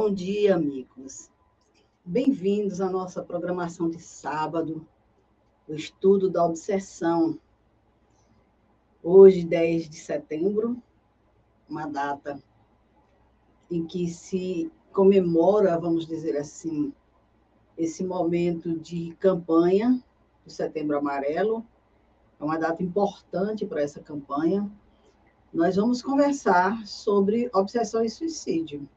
Bom dia, amigos. Bem-vindos à nossa programação de sábado, o estudo da obsessão. Hoje, 10 de setembro, uma data em que se comemora, vamos dizer assim, esse momento de campanha do Setembro Amarelo. É uma data importante para essa campanha. Nós vamos conversar sobre obsessão e suicídio.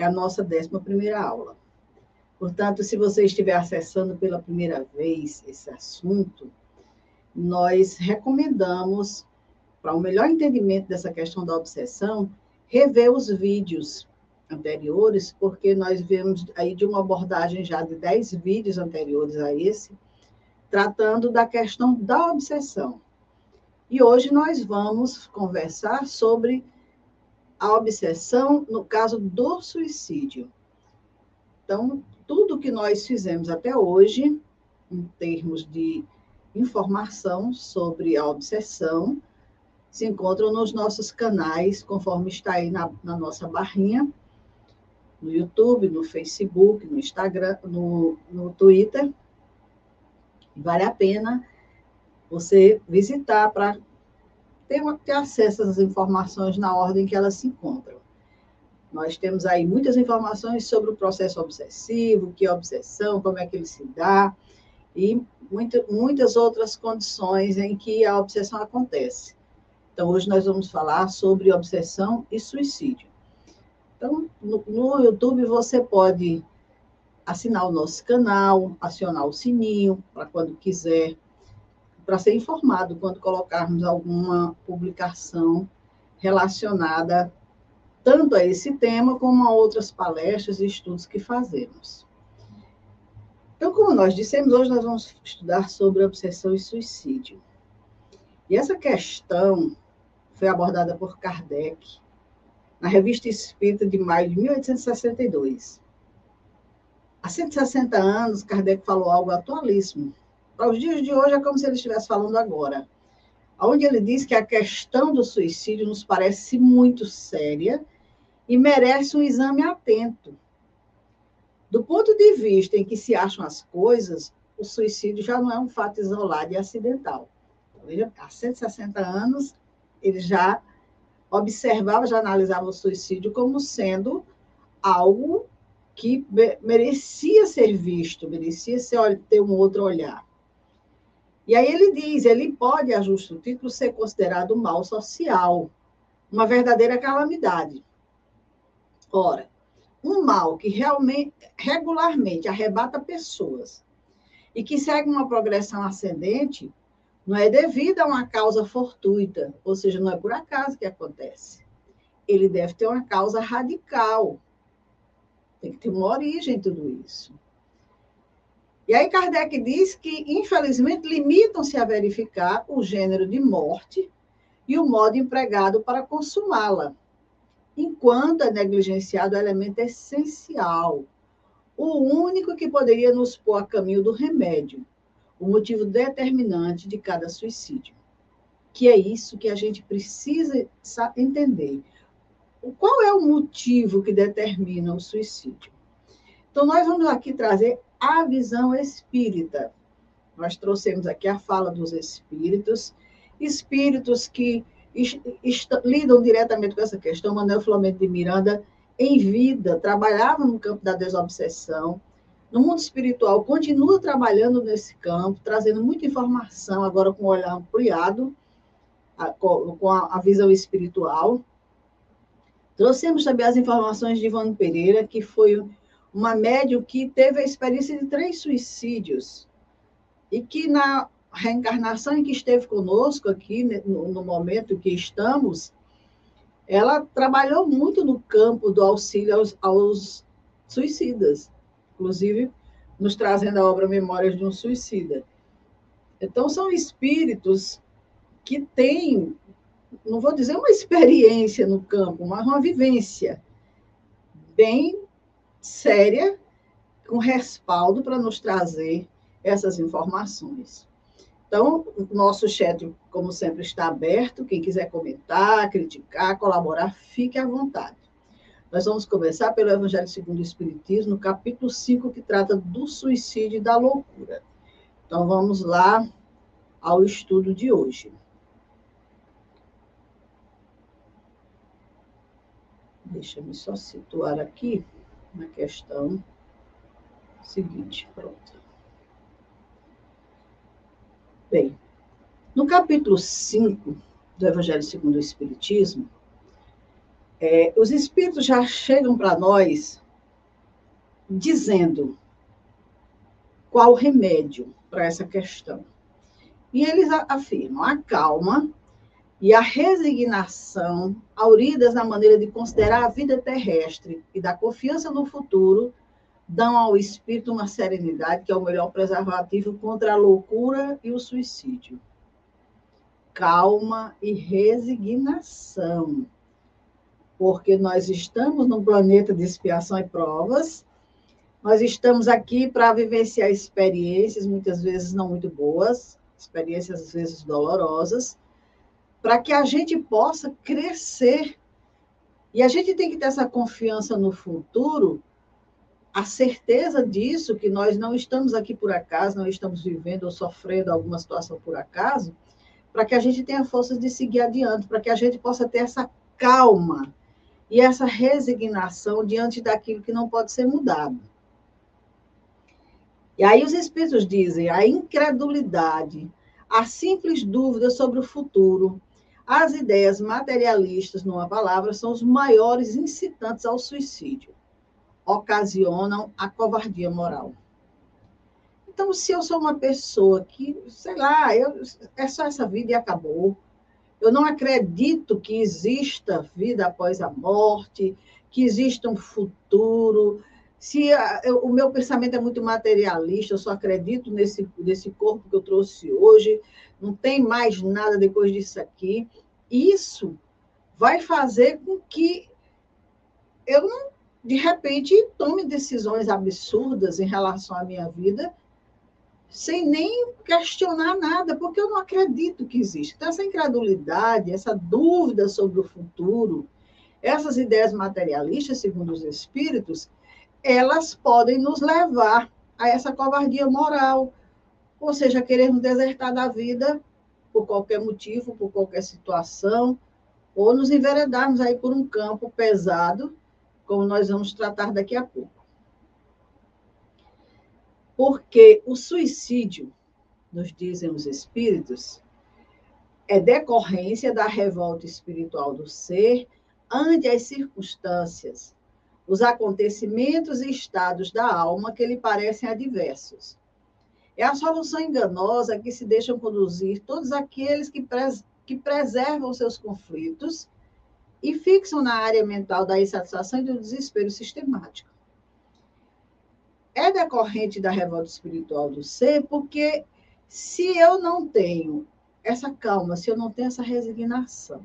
É a nossa 11 aula. Portanto, se você estiver acessando pela primeira vez esse assunto, nós recomendamos, para um melhor entendimento dessa questão da obsessão, rever os vídeos anteriores, porque nós vemos aí de uma abordagem já de 10 vídeos anteriores a esse, tratando da questão da obsessão. E hoje nós vamos conversar sobre a obsessão no caso do suicídio. Então, tudo que nós fizemos até hoje, em termos de informação sobre a obsessão, se encontram nos nossos canais, conforme está aí na, na nossa barrinha, no YouTube, no Facebook, no Instagram, no, no Twitter. Vale a pena você visitar para ter, ter acesso às informações na ordem que elas se encontram. Nós temos aí muitas informações sobre o processo obsessivo, o que é obsessão, como é que ele se dá, e muito, muitas outras condições em que a obsessão acontece. Então, hoje nós vamos falar sobre obsessão e suicídio. Então, no, no YouTube você pode assinar o nosso canal, acionar o sininho para quando quiser, para ser informado quando colocarmos alguma publicação relacionada tanto a esse tema como a outras palestras e estudos que fazemos. Então, como nós dissemos, hoje nós vamos estudar sobre obsessão e suicídio. E essa questão foi abordada por Kardec na Revista Espírita de maio de 1862. Há 160 anos, Kardec falou algo atualíssimo. Para os dias de hoje, é como se ele estivesse falando agora. Onde ele diz que a questão do suicídio nos parece muito séria e merece um exame atento. Do ponto de vista em que se acham as coisas, o suicídio já não é um fato isolado e acidental. Veja, há 160 anos, ele já observava, já analisava o suicídio como sendo algo que merecia ser visto, merecia ser, ter um outro olhar. E aí ele diz, ele pode, a justo título, ser considerado mal social, uma verdadeira calamidade. Ora, um mal que realmente, regularmente arrebata pessoas e que segue uma progressão ascendente, não é devido a uma causa fortuita, ou seja, não é por acaso que acontece. Ele deve ter uma causa radical. Tem que ter uma origem tudo isso. E aí Kardec diz que, infelizmente, limitam-se a verificar o gênero de morte e o modo empregado para consumá-la, enquanto é negligenciado o elemento essencial, o único que poderia nos pôr a caminho do remédio, o motivo determinante de cada suicídio. Que é isso que a gente precisa entender. Qual é o motivo que determina o suicídio? Então, nós vamos aqui trazer a visão espírita. Nós trouxemos aqui a fala dos espíritos, espíritos que lidam diretamente com essa questão. Manuel Flamengo de Miranda, em vida, trabalhava no campo da desobsessão, no mundo espiritual, continua trabalhando nesse campo, trazendo muita informação, agora com o olhar ampliado, com a, visão espiritual. Trouxemos também as informações de Ivone Pereira, que foi uma médium que teve a experiência de três suicídios, e que na reencarnação em que esteve conosco aqui, né, no, momento que estamos, ela trabalhou muito no campo do auxílio aos, aos suicidas inclusive nos trazendo a obra Memórias de um Suicida. Então, são espíritos que têm, não vou dizer uma experiência no campo, mas uma vivência bem séria, com respaldo para nos trazer essas informações. Então, o nosso chat, como sempre, está aberto. Quem quiser comentar, criticar, colaborar, fique à vontade. Nós vamos começar pelo Evangelho segundo o Espiritismo, no capítulo 5, que trata do suicídio e da loucura. Então, vamos lá ao estudo de hoje. Deixa-me só situar aqui na questão seguinte. Pronto. Bem, no capítulo 5 do Evangelho segundo o Espiritismo, é, os espíritos já chegam para nós dizendo qual o remédio para essa questão. E eles afirmam a calma e a resignação, auridas na maneira de considerar a vida terrestre e da confiança no futuro, dão ao espírito uma serenidade que é o melhor preservativo contra a loucura e o suicídio. Calma e resignação porque nós estamos num planeta de expiação e provas, nós estamos aqui para vivenciar experiências, muitas vezes não muito boas, experiências às vezes dolorosas, para que a gente possa crescer. E a gente tem que ter essa confiança no futuro, a certeza disso, que nós não estamos aqui por acaso, não estamos vivendo ou sofrendo alguma situação por acaso, para que a gente tenha forças de seguir adiante, para que a gente possa ter essa calma e essa resignação diante daquilo que não pode ser mudado. E aí os espíritos dizem: a incredulidade, a simples dúvida sobre o futuro, as ideias materialistas, numa palavra, são os maiores incitantes ao suicídio. Ocasionam a covardia moral. Então, se eu sou uma pessoa que, sei lá, eu, é só essa vida e acabou, eu não acredito que exista vida após a morte, que exista um futuro. Se a, eu, o meu pensamento é muito materialista, eu só acredito nesse, nesse corpo que eu trouxe hoje, não tem mais nada depois disso aqui. Isso vai fazer com que eu não, de repente, tome decisões absurdas em relação à minha vida sem nem questionar nada, porque eu não acredito que existe. Então, essa incredulidade, essa dúvida sobre o futuro, essas ideias materialistas, segundo os espíritos, elas podem nos levar a essa covardia moral, ou seja, querermos desertar da vida por qualquer motivo, por qualquer situação, ou nos enveredarmos aí por um campo pesado, como nós vamos tratar daqui a pouco. Porque o suicídio, nos dizem os espíritos, é decorrência da revolta espiritual do ser ante as circunstâncias, os acontecimentos e estados da alma que lhe parecem adversos. É a solução enganosa que se deixam conduzir todos aqueles que, pres que preservam seus conflitos e fixam na área mental da insatisfação e do desespero sistemático. É decorrente da revolta espiritual do ser, porque se eu não tenho essa calma, se eu não tenho essa resignação,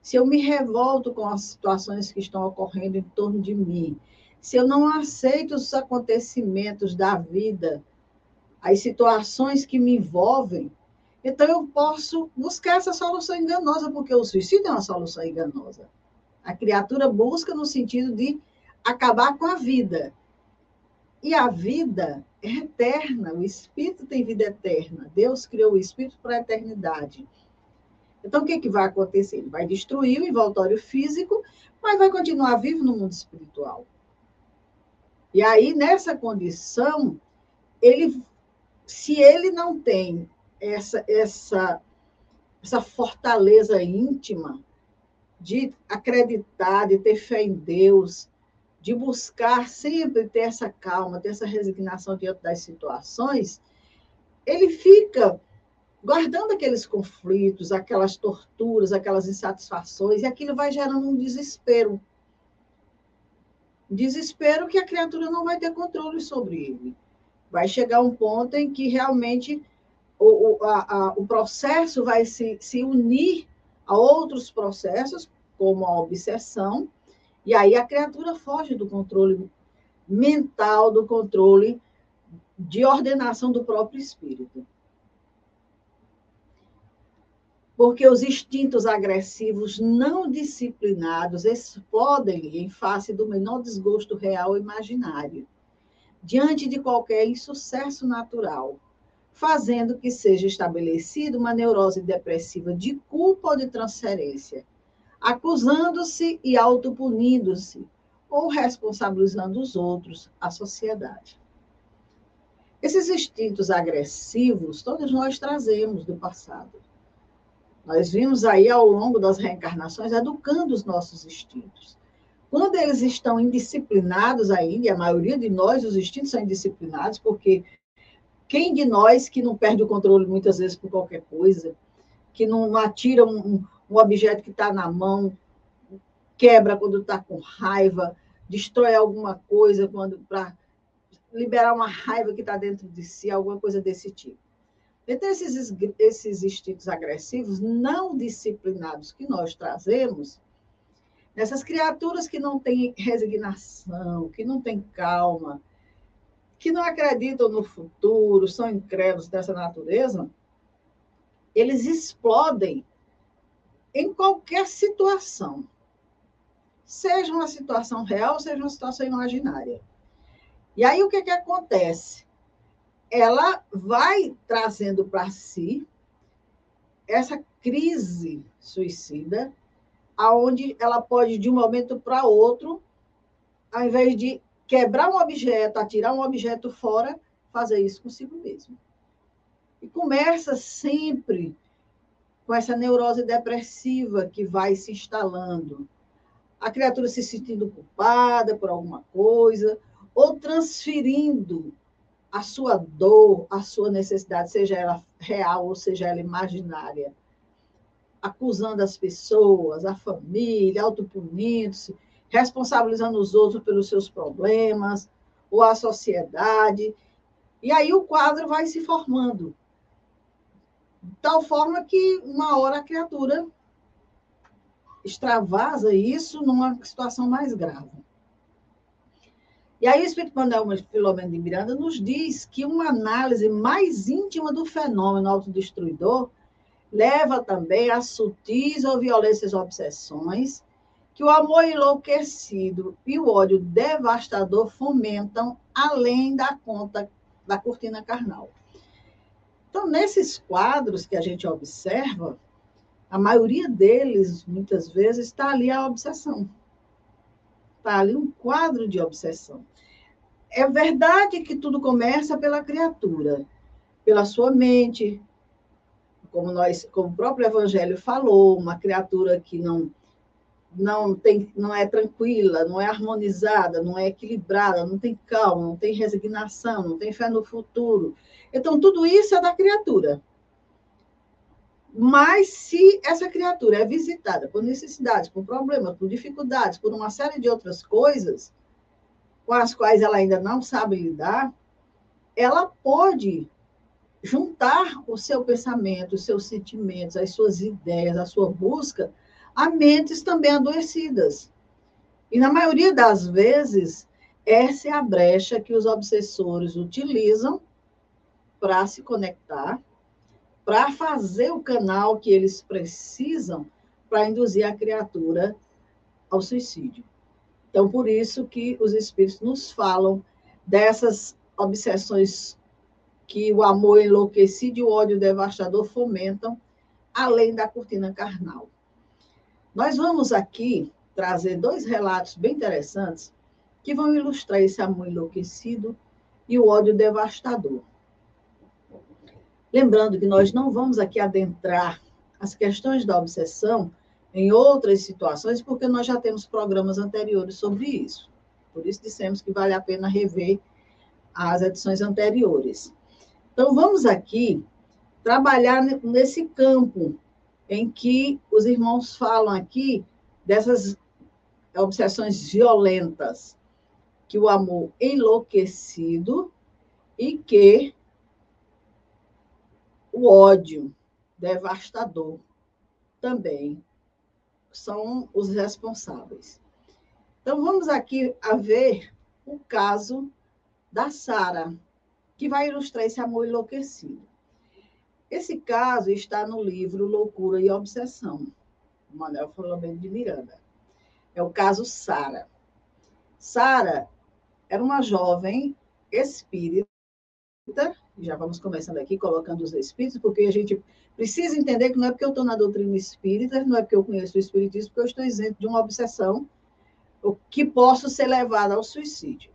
se eu me revolto com as situações que estão ocorrendo em torno de mim, se eu não aceito os acontecimentos da vida, as situações que me envolvem, então eu posso buscar essa solução enganosa, porque o suicídio é uma solução enganosa. A criatura busca no sentido de acabar com a vida. E a vida é eterna, o espírito tem vida eterna. Deus criou o espírito para a eternidade. Então, o que, que vai acontecer? Ele vai destruir o envoltório físico, mas vai continuar vivo no mundo espiritual. E aí, nessa condição, ele, se ele não tem essa, essa, essa fortaleza íntima de acreditar, de ter fé em Deus, de buscar sempre ter essa calma, ter essa resignação diante das situações, ele fica guardando aqueles conflitos, aquelas torturas, aquelas insatisfações, e aquilo vai gerando um desespero. Desespero que a criatura não vai ter controle sobre ele. Vai chegar um ponto em que realmente o, o, a, a, o processo vai se, se unir a outros processos, como a obsessão, e aí a criatura foge do controle mental, do controle de ordenação do próprio espírito. porque os instintos agressivos não disciplinados explodem em face do menor desgosto real imaginário, diante de qualquer insucesso natural, fazendo que seja estabelecida uma neurose depressiva de culpa ou de transferência, acusando-se e autopunindo-se, ou responsabilizando os outros, a sociedade. Esses instintos agressivos, todos nós trazemos do passado nós vimos aí ao longo das reencarnações educando os nossos instintos. Quando eles estão indisciplinados ainda, e a maioria de nós, os instintos são indisciplinados, porque quem de nós que não perde o controle muitas vezes por qualquer coisa, que não atira um, um objeto que está na mão, quebra quando está com raiva, destrói alguma coisa quando para liberar uma raiva que está dentro de si, alguma coisa desse tipo. Então, esses, esses instintos agressivos não disciplinados que nós trazemos, essas criaturas que não têm resignação, que não têm calma, que não acreditam no futuro, são incrédulos dessa natureza, eles explodem em qualquer situação. Seja uma situação real, seja uma situação imaginária. E aí o que, que acontece? ela vai trazendo para si essa crise suicida, aonde ela pode, de um momento para outro, ao invés de quebrar um objeto, atirar um objeto fora, fazer isso consigo mesmo. E começa sempre com essa neurose depressiva que vai se instalando. A criatura se sentindo culpada por alguma coisa, ou transferindo a sua dor, a sua necessidade, seja ela real ou seja ela imaginária, acusando as pessoas, a família, autopunindo-se, responsabilizando os outros pelos seus problemas, ou a sociedade. E aí o quadro vai se formando. De tal forma que uma hora a criatura extravasa isso numa situação mais grave. E aí o Espírito Manuel Filomeno de Miranda nos diz que uma análise mais íntima do fenômeno autodestruidor leva também a sutis ou violências obsessões que o amor enlouquecido e o ódio devastador fomentam além da conta da cortina carnal. Então, nesses quadros que a gente observa, a maioria deles, muitas vezes, está ali a obsessão está ali um quadro de obsessão. É verdade que tudo começa pela criatura, pela sua mente, como nós, como o próprio Evangelho falou, uma criatura que não não tem, não é tranquila, não é harmonizada, não é equilibrada, não tem calma, não tem resignação, não tem fé no futuro. Então tudo isso é da criatura. Mas se essa criatura é visitada por necessidades, por problemas, por dificuldades, por uma série de outras coisas, com as quais ela ainda não sabe lidar, ela pode juntar o seu pensamento, os seus sentimentos, as suas ideias, a sua busca a mentes também adoecidas. E na maioria das vezes, essa é a brecha que os obsessores utilizam para se conectar para fazer o canal que eles precisam para induzir a criatura ao suicídio. Então, por isso que os espíritos nos falam dessas obsessões que o amor enlouquecido e o ódio devastador fomentam, além da cortina carnal. Nós vamos aqui trazer dois relatos bem interessantes que vão ilustrar esse amor enlouquecido e o ódio devastador. Lembrando que nós não vamos aqui adentrar as questões da obsessão em outras situações, porque nós já temos programas anteriores sobre isso. Por isso dissemos que vale a pena rever as edições anteriores. Então, vamos aqui trabalhar nesse campo em que os irmãos falam aqui dessas obsessões violentas, que o amor enlouquecido e que o ódio devastador também são os responsáveis. Então, vamos aqui a ver o caso da Sara, que vai ilustrar esse amor enlouquecido. Esse caso está no livro Loucura e Obsessão, Manuel Flamengo de Miranda. É o caso Sara. Sara era uma jovem espírita, já vamos começando aqui colocando os espíritos, porque a gente precisa entender que não é porque eu estou na doutrina espírita, não é porque eu conheço o espiritismo, que eu estou isento de uma obsessão que posso ser levada ao suicídio.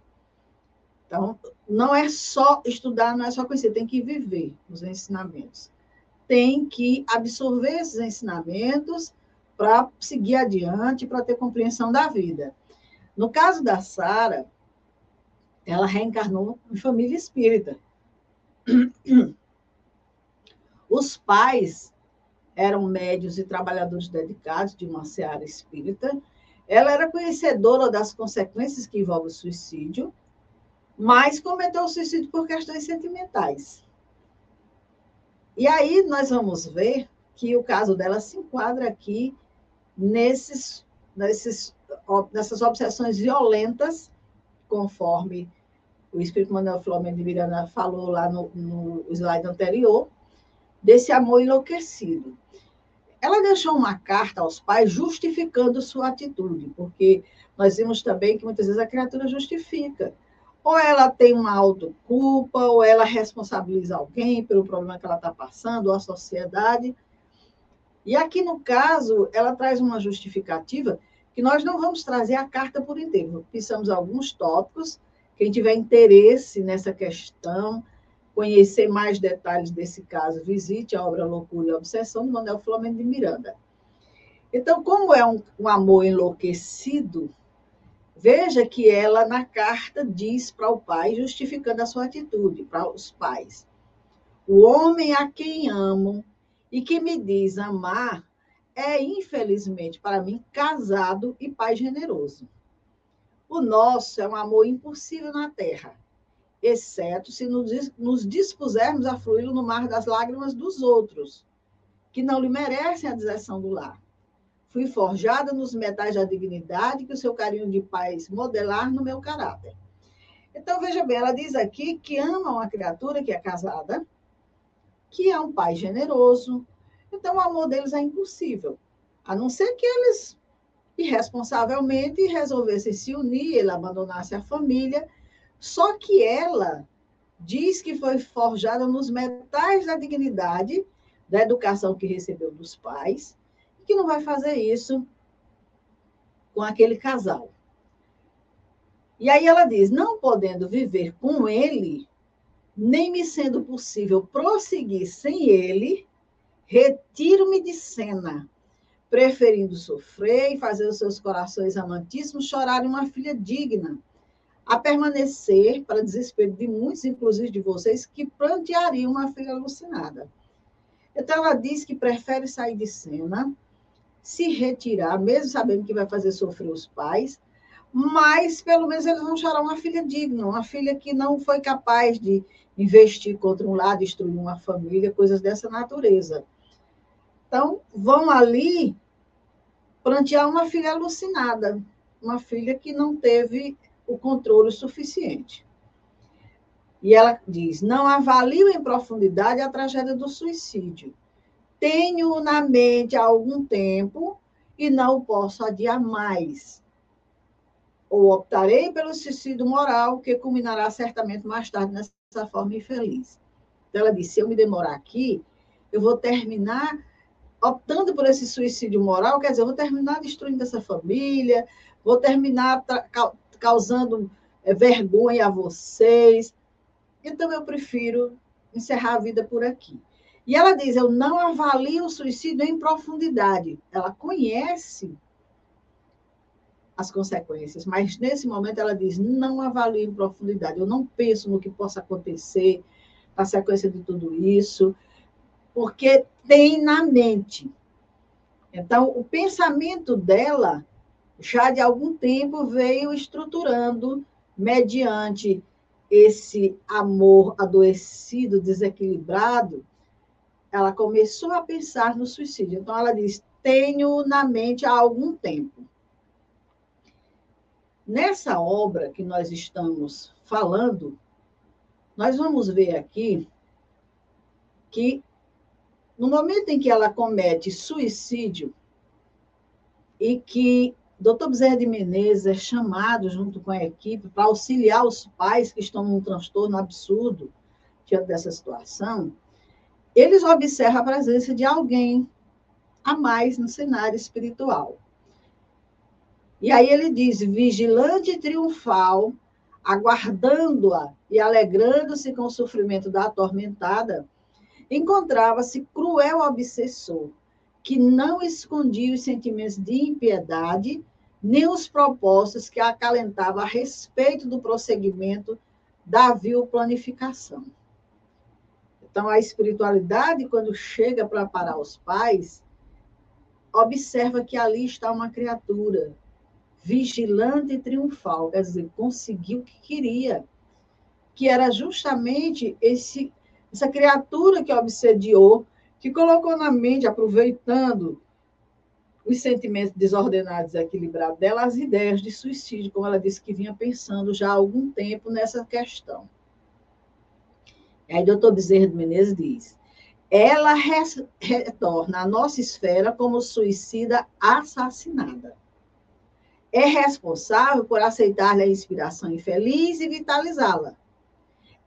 Então, não é só estudar, não é só conhecer, tem que viver os ensinamentos. Tem que absorver esses ensinamentos para seguir adiante, para ter compreensão da vida. No caso da Sara, ela reencarnou em família espírita. Os pais eram médios e trabalhadores dedicados de uma seara espírita. Ela era conhecedora das consequências que envolvem o suicídio mas cometeu o suicídio por questões sentimentais. E aí nós vamos ver que o caso dela se enquadra aqui nesses, nesses, nessas obsessões violentas, conforme o Espírito Manuel Flamengo de Miranda falou lá no, no slide anterior, desse amor enlouquecido. Ela deixou uma carta aos pais justificando sua atitude, porque nós vimos também que muitas vezes a criatura justifica ou ela tem uma autoculpa, ou ela responsabiliza alguém pelo problema que ela está passando, ou a sociedade. E aqui, no caso, ela traz uma justificativa que nós não vamos trazer a carta por inteiro. Pensamos alguns tópicos. Quem tiver interesse nessa questão, conhecer mais detalhes desse caso, visite a obra Loucura e Obsessão, do Manuel Flamengo de Miranda. Então, como é um, um amor enlouquecido, Veja que ela, na carta, diz para o pai, justificando a sua atitude, para os pais: O homem a quem amo e que me diz amar é, infelizmente, para mim, casado e pai generoso. O nosso é um amor impossível na terra, exceto se nos dispusermos a fluí-lo no mar das lágrimas dos outros, que não lhe merecem a deserção do lar. Fui forjada nos metais da dignidade que o seu carinho de paz modelar no meu caráter. Então, veja bem, ela diz aqui que ama uma criatura que é casada, que é um pai generoso. Então, o amor deles é impossível. A não ser que eles, irresponsavelmente, resolvessem se unir, ele abandonasse a família. Só que ela diz que foi forjada nos metais da dignidade, da educação que recebeu dos pais, que não vai fazer isso com aquele casal. E aí ela diz: não podendo viver com ele, nem me sendo possível prosseguir sem ele, retiro-me de cena, preferindo sofrer e fazer os seus corações amantíssimos chorarem uma filha digna, a permanecer, para desespero de muitos, inclusive de vocês, que planteariam uma filha alucinada. Então, ela diz que prefere sair de cena, se retirar, mesmo sabendo que vai fazer sofrer os pais, mas pelo menos eles vão chorar uma filha digna, uma filha que não foi capaz de investir contra um lado, destruir uma família, coisas dessa natureza. Então, vão ali plantear uma filha alucinada, uma filha que não teve o controle suficiente. E ela diz: não avalio em profundidade a tragédia do suicídio tenho na mente há algum tempo e não posso adiar mais. Ou optarei pelo suicídio moral, que culminará certamente mais tarde nessa forma infeliz. Então, ela disse: se eu me demorar aqui, eu vou terminar optando por esse suicídio moral, quer dizer, eu vou terminar destruindo essa família, vou terminar causando é, vergonha a vocês. Então, eu prefiro encerrar a vida por aqui. E ela diz: Eu não avalio o suicídio em profundidade. Ela conhece as consequências, mas nesse momento ela diz: Não avalio em profundidade. Eu não penso no que possa acontecer na sequência de tudo isso, porque tem na mente. Então, o pensamento dela, já de algum tempo, veio estruturando mediante esse amor adoecido, desequilibrado, ela começou a pensar no suicídio. Então, ela diz: tenho na mente há algum tempo. Nessa obra que nós estamos falando, nós vamos ver aqui que no momento em que ela comete suicídio e que Dr. Bezerra de Menezes é chamado junto com a equipe para auxiliar os pais que estão num transtorno absurdo diante dessa situação, eles observam a presença de alguém a mais no cenário espiritual. E aí ele diz: vigilante e triunfal, aguardando-a e alegrando-se com o sofrimento da atormentada, encontrava-se cruel obsessor, que não escondia os sentimentos de impiedade, nem os propósitos que acalentava a respeito do prosseguimento da vil planificação. Então, a espiritualidade, quando chega para parar os pais, observa que ali está uma criatura vigilante e triunfal, quer dizer, conseguiu o que queria, que era justamente esse, essa criatura que obsediou, que colocou na mente, aproveitando os sentimentos desordenados e equilibrados dela, as ideias de suicídio, como ela disse que vinha pensando já há algum tempo nessa questão. Aí, doutor Bezerra de Menezes diz: ela retorna à nossa esfera como suicida assassinada. É responsável por aceitar-lhe a inspiração infeliz e vitalizá-la.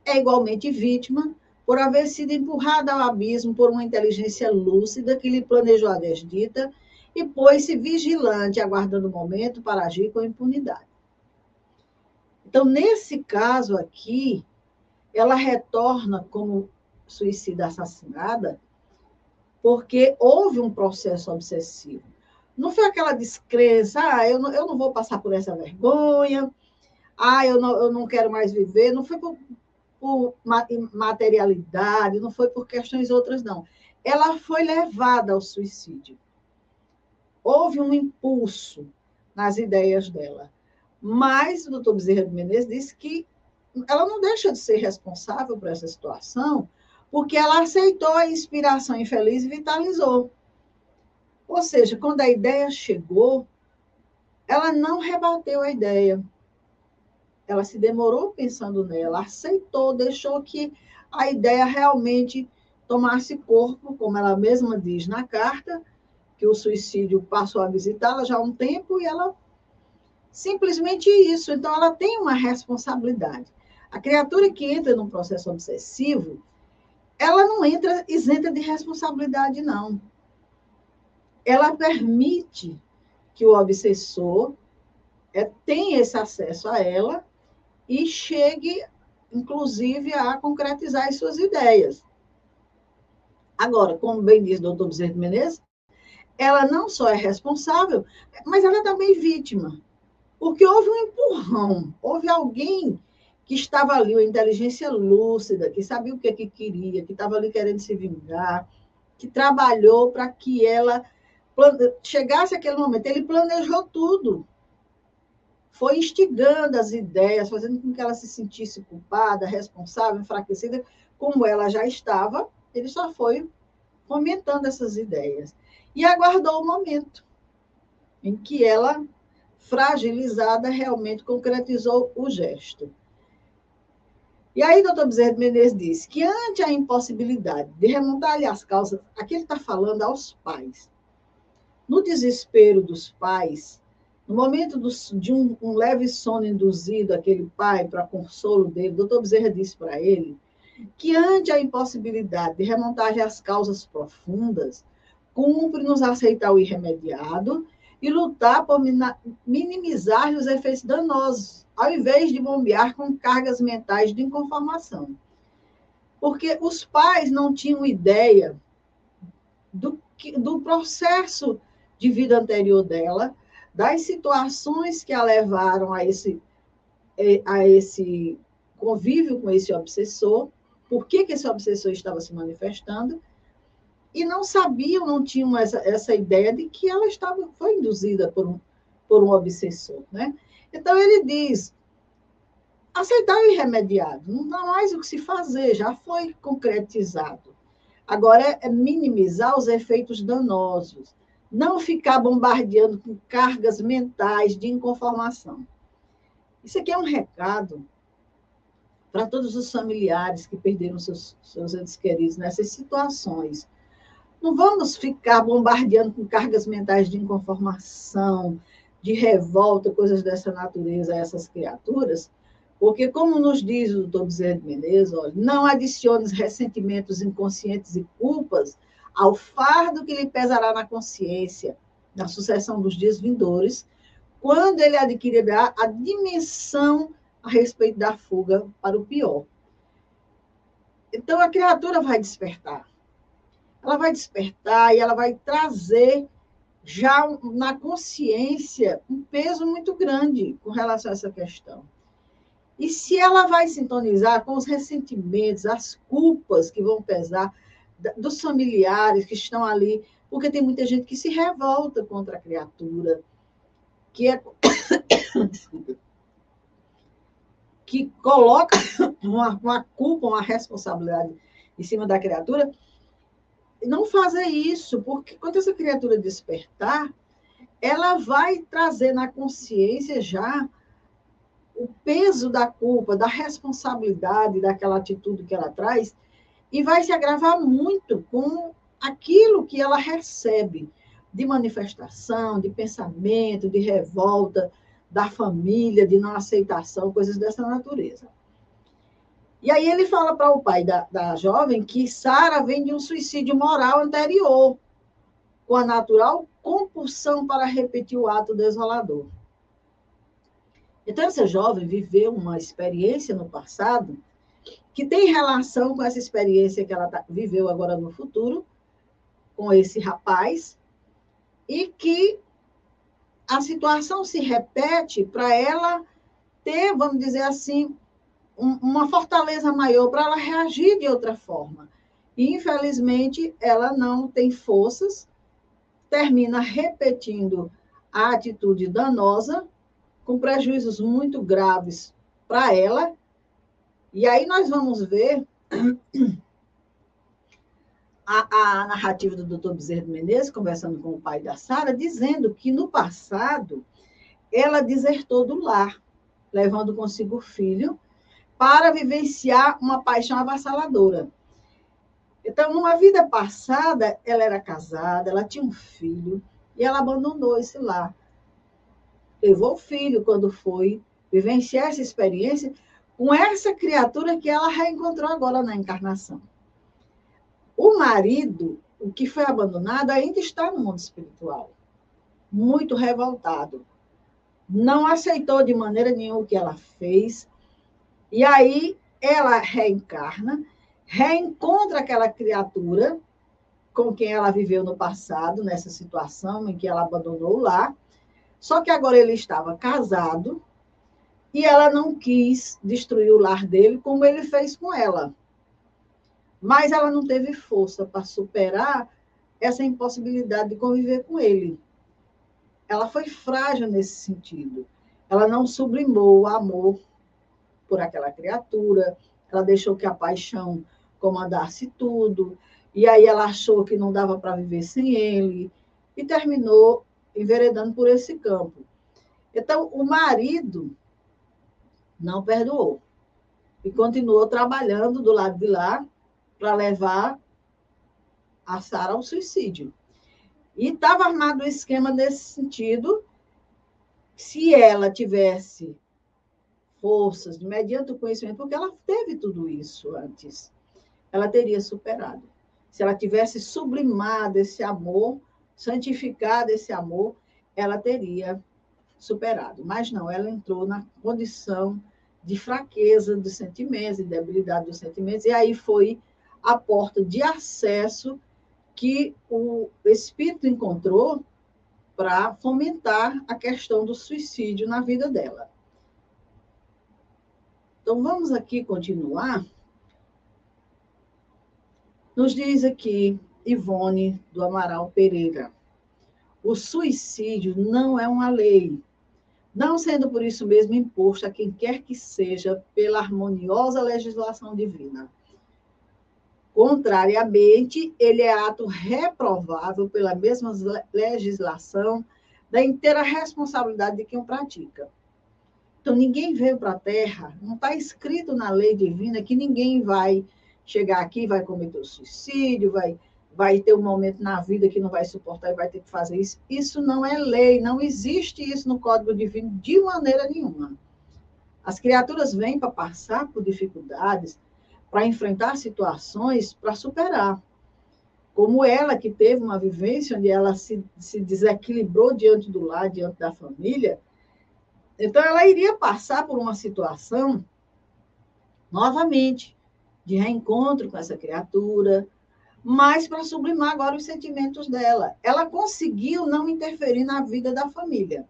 É igualmente vítima por haver sido empurrada ao abismo por uma inteligência lúcida que lhe planejou a desdita e pôs-se vigilante, aguardando o momento para agir com impunidade. Então, nesse caso aqui, ela retorna como suicida assassinada porque houve um processo obsessivo. Não foi aquela descrença, ah, eu não, eu não vou passar por essa vergonha, ah, eu não, eu não quero mais viver, não foi por, por materialidade, não foi por questões outras, não. Ela foi levada ao suicídio. Houve um impulso nas ideias dela. Mas o doutor Bezerra de Menezes disse que ela não deixa de ser responsável por essa situação, porque ela aceitou a inspiração infeliz e vitalizou. Ou seja, quando a ideia chegou, ela não rebateu a ideia. Ela se demorou pensando nela, aceitou, deixou que a ideia realmente tomasse corpo, como ela mesma diz na carta, que o suicídio passou a visitá-la já há um tempo e ela simplesmente isso. Então, ela tem uma responsabilidade. A criatura que entra num processo obsessivo, ela não entra isenta de responsabilidade, não. Ela permite que o obsessor é, tenha esse acesso a ela e chegue, inclusive, a concretizar as suas ideias. Agora, como bem diz o doutor Bezerra Menezes, ela não só é responsável, mas ela é também vítima. Porque houve um empurrão, houve alguém que estava ali, uma inteligência lúcida, que sabia o que, que queria, que estava ali querendo se vingar, que trabalhou para que ela chegasse aquele momento. Ele planejou tudo. Foi instigando as ideias, fazendo com que ela se sentisse culpada, responsável, enfraquecida, como ela já estava, ele só foi comentando essas ideias. E aguardou o momento em que ela, fragilizada, realmente concretizou o gesto. E aí, doutor Bezerra Menezes disse que ante a impossibilidade de remontar-lhe as causas, aqui ele está falando aos pais. No desespero dos pais, no momento do, de um, um, leve sono induzido aquele pai para consolo dele, doutor Bezerra disse para ele que ante a impossibilidade de remontar-lhe as causas profundas, cumpre-nos aceitar o irremediado e lutar por minimizar os efeitos danosos ao invés de bombear com cargas mentais de inconformação. Porque os pais não tinham ideia do, do processo de vida anterior dela, das situações que a levaram a esse, é, a esse convívio com esse obsessor, por que, que esse obsessor estava se manifestando, e não sabiam, não tinham essa, essa ideia de que ela estava, foi induzida por um, por um obsessor. Né? Então, ele diz: aceitar o irremediado, não dá mais o que se fazer, já foi concretizado. Agora é minimizar os efeitos danosos, não ficar bombardeando com cargas mentais de inconformação. Isso aqui é um recado para todos os familiares que perderam seus, seus entes queridos nessas situações. Não vamos ficar bombardeando com cargas mentais de inconformação, de revolta, coisas dessa natureza a essas criaturas, porque, como nos diz o doutor Bezerra de Menezes, olha, não adicione ressentimentos inconscientes e culpas ao fardo que lhe pesará na consciência, na sucessão dos dias vindores, quando ele adquirirá a dimensão a respeito da fuga para o pior. Então, a criatura vai despertar. Ela vai despertar e ela vai trazer já na consciência um peso muito grande com relação a essa questão. E se ela vai sintonizar com os ressentimentos, as culpas que vão pesar dos familiares que estão ali, porque tem muita gente que se revolta contra a criatura, que é que coloca uma, uma culpa, uma responsabilidade em cima da criatura, não fazer isso, porque quando essa criatura despertar, ela vai trazer na consciência já o peso da culpa, da responsabilidade daquela atitude que ela traz, e vai se agravar muito com aquilo que ela recebe de manifestação, de pensamento, de revolta da família, de não aceitação, coisas dessa natureza. E aí ele fala para o pai da, da jovem que Sara vem de um suicídio moral anterior, com a natural compulsão para repetir o ato desolador. Então, essa jovem viveu uma experiência no passado que tem relação com essa experiência que ela tá, viveu agora no futuro, com esse rapaz, e que a situação se repete para ela ter, vamos dizer assim, um, uma fortaleza maior para ela reagir de outra forma. E, infelizmente, ela não tem forças, termina repetindo a atitude danosa com prejuízos muito graves para ela. E aí nós vamos ver a, a narrativa do doutor Bezerra de Menezes, conversando com o pai da Sara, dizendo que no passado ela desertou do lar, levando consigo o filho, para vivenciar uma paixão avassaladora. Então, numa vida passada, ela era casada, ela tinha um filho, e ela abandonou esse lar levou o filho quando foi vivenciar essa experiência com essa criatura que ela reencontrou agora na encarnação. O marido, o que foi abandonado, ainda está no mundo espiritual, muito revoltado. Não aceitou de maneira nenhuma o que ela fez. E aí ela reencarna, reencontra aquela criatura com quem ela viveu no passado, nessa situação em que ela abandonou o lar, só que agora ele estava casado e ela não quis destruir o lar dele como ele fez com ela. Mas ela não teve força para superar essa impossibilidade de conviver com ele. Ela foi frágil nesse sentido. Ela não sublimou o amor por aquela criatura, ela deixou que a paixão comandasse tudo, e aí ela achou que não dava para viver sem ele, e terminou enveredando por esse campo. Então, o marido não perdoou e continuou trabalhando do lado de lá para levar a Sara ao suicídio. E estava armado o esquema nesse sentido. Se ela tivesse forças, mediante o conhecimento, porque ela teve tudo isso antes, ela teria superado. Se ela tivesse sublimado esse amor santificada esse amor, ela teria superado. Mas não, ela entrou na condição de fraqueza dos sentimentos, de debilidade dos sentimentos, e aí foi a porta de acesso que o espírito encontrou para fomentar a questão do suicídio na vida dela. Então, vamos aqui continuar. Nos diz aqui Ivone do Amaral Pereira. O suicídio não é uma lei, não sendo por isso mesmo imposto a quem quer que seja pela harmoniosa legislação divina. Contrariamente, ele é ato reprovável pela mesma legislação da inteira responsabilidade de quem o pratica. Então, ninguém veio para a Terra, não está escrito na lei divina que ninguém vai chegar aqui, vai cometer o suicídio, vai vai ter um momento na vida que não vai suportar e vai ter que fazer isso. Isso não é lei, não existe isso no Código Divino de maneira nenhuma. As criaturas vêm para passar por dificuldades, para enfrentar situações, para superar. Como ela, que teve uma vivência onde ela se, se desequilibrou diante do lar, diante da família, então ela iria passar por uma situação novamente de reencontro com essa criatura, mas para sublimar agora os sentimentos dela. Ela conseguiu não interferir na vida da família.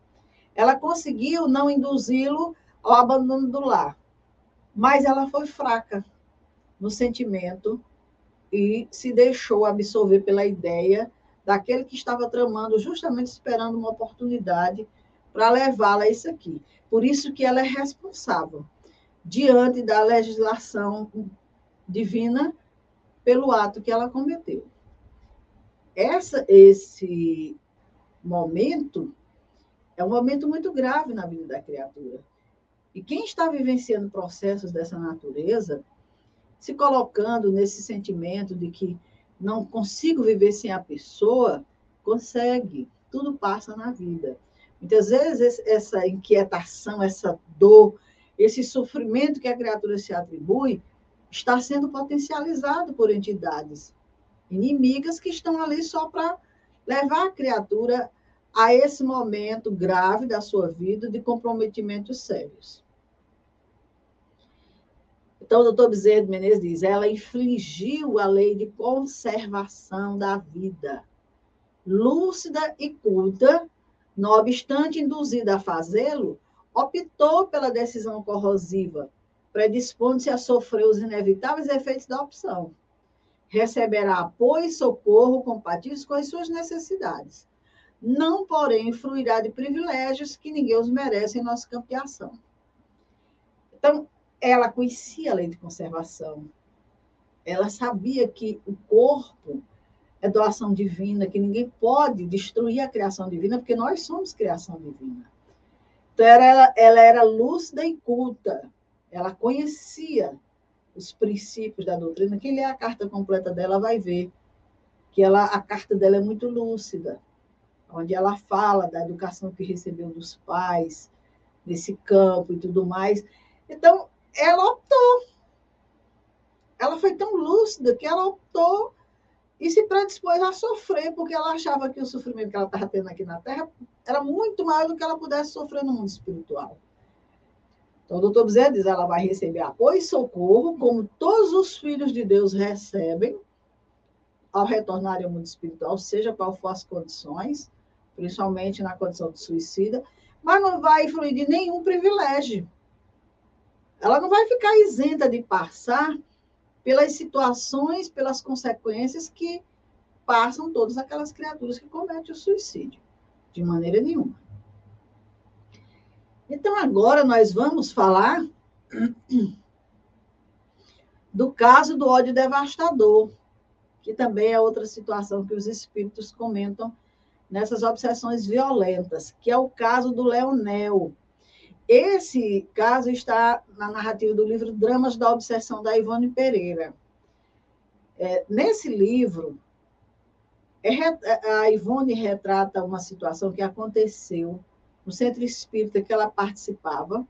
Ela conseguiu não induzi-lo ao abandono do lar. Mas ela foi fraca no sentimento e se deixou absorver pela ideia daquele que estava tramando, justamente esperando uma oportunidade para levá-la a isso aqui. Por isso que ela é responsável diante da legislação divina pelo ato que ela cometeu. Essa, esse momento é um momento muito grave na vida da criatura. E quem está vivenciando processos dessa natureza, se colocando nesse sentimento de que não consigo viver sem a pessoa, consegue. Tudo passa na vida. Muitas vezes essa inquietação, essa dor, esse sofrimento que a criatura se atribui, está sendo potencializado por entidades inimigas que estão ali só para levar a criatura a esse momento grave da sua vida de comprometimentos sérios. Então, o doutor Bezerra Menezes diz, ela infligiu a lei de conservação da vida, lúcida e culta, não obstante induzida a fazê-lo, optou pela decisão corrosiva, predispondo-se a sofrer os inevitáveis efeitos da opção. Receberá apoio e socorro compatíveis com as suas necessidades. Não, porém, fruirá de privilégios que ninguém os merece em nosso campo de ação. Então, ela conhecia a lei de conservação. Ela sabia que o corpo é doação divina, que ninguém pode destruir a criação divina, porque nós somos criação divina. Então, ela, ela era lúcida e culta ela conhecia os princípios da doutrina. Quem lê a carta completa dela vai ver que ela, a carta dela é muito lúcida, onde ela fala da educação que recebeu dos pais, nesse campo e tudo mais. Então, ela optou. Ela foi tão lúcida que ela optou e se predispôs a sofrer, porque ela achava que o sofrimento que ela estava tendo aqui na Terra era muito maior do que ela pudesse sofrer no mundo espiritual. Então, o doutor Bezerra diz, ela vai receber apoio e socorro, como todos os filhos de Deus recebem, ao retornarem ao mundo espiritual, seja qual for as condições, principalmente na condição de suicida, mas não vai fluir de nenhum privilégio. Ela não vai ficar isenta de passar pelas situações, pelas consequências que passam todas aquelas criaturas que cometem o suicídio, de maneira nenhuma. Então, agora nós vamos falar do caso do ódio devastador, que também é outra situação que os espíritos comentam nessas obsessões violentas, que é o caso do Leonel. Esse caso está na narrativa do livro Dramas da Obsessão, da Ivone Pereira. É, nesse livro, é, a Ivone retrata uma situação que aconteceu no centro espírita que ela participava,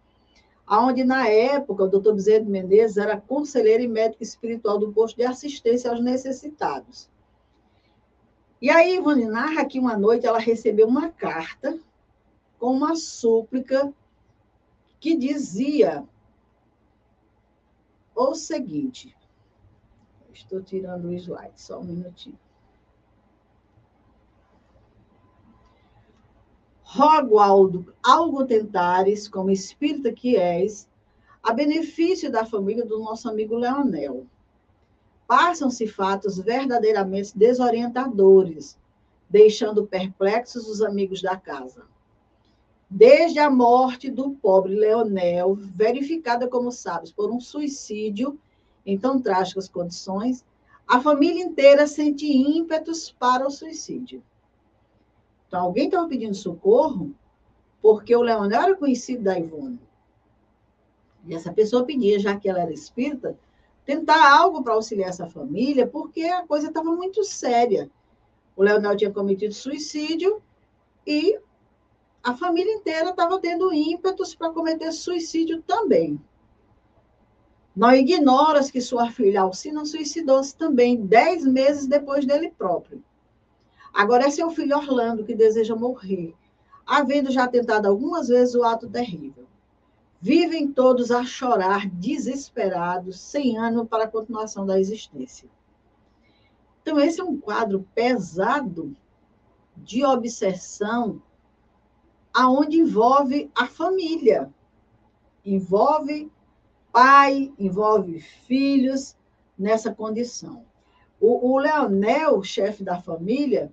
onde, na época, o doutor Bezerra de Menezes era conselheiro e médico espiritual do posto de assistência aos necessitados. E aí, Ivone narra que uma noite ela recebeu uma carta com uma súplica que dizia o seguinte. Estou tirando o slide, só um minutinho. rogo algo, algo tentares, como espírita que és, a benefício da família do nosso amigo Leonel. Passam-se fatos verdadeiramente desorientadores, deixando perplexos os amigos da casa. Desde a morte do pobre Leonel, verificada, como sabes, por um suicídio em tão trágicas condições, a família inteira sente ímpetos para o suicídio. Então, alguém estava pedindo socorro porque o Leonel era conhecido da Ivone. E essa pessoa pedia, já que ela era espírita, tentar algo para auxiliar essa família, porque a coisa estava muito séria. O Leonel tinha cometido suicídio e a família inteira estava tendo ímpetos para cometer suicídio também. Não ignoras que sua filha Alcina suicidou-se também dez meses depois dele próprio. Agora é seu filho Orlando que deseja morrer, havendo já tentado algumas vezes o ato terrível. Vivem todos a chorar, desesperados, sem ânimo para a continuação da existência. Então, esse é um quadro pesado de obsessão, aonde envolve a família, envolve pai, envolve filhos nessa condição. O, o Leonel, chefe da família,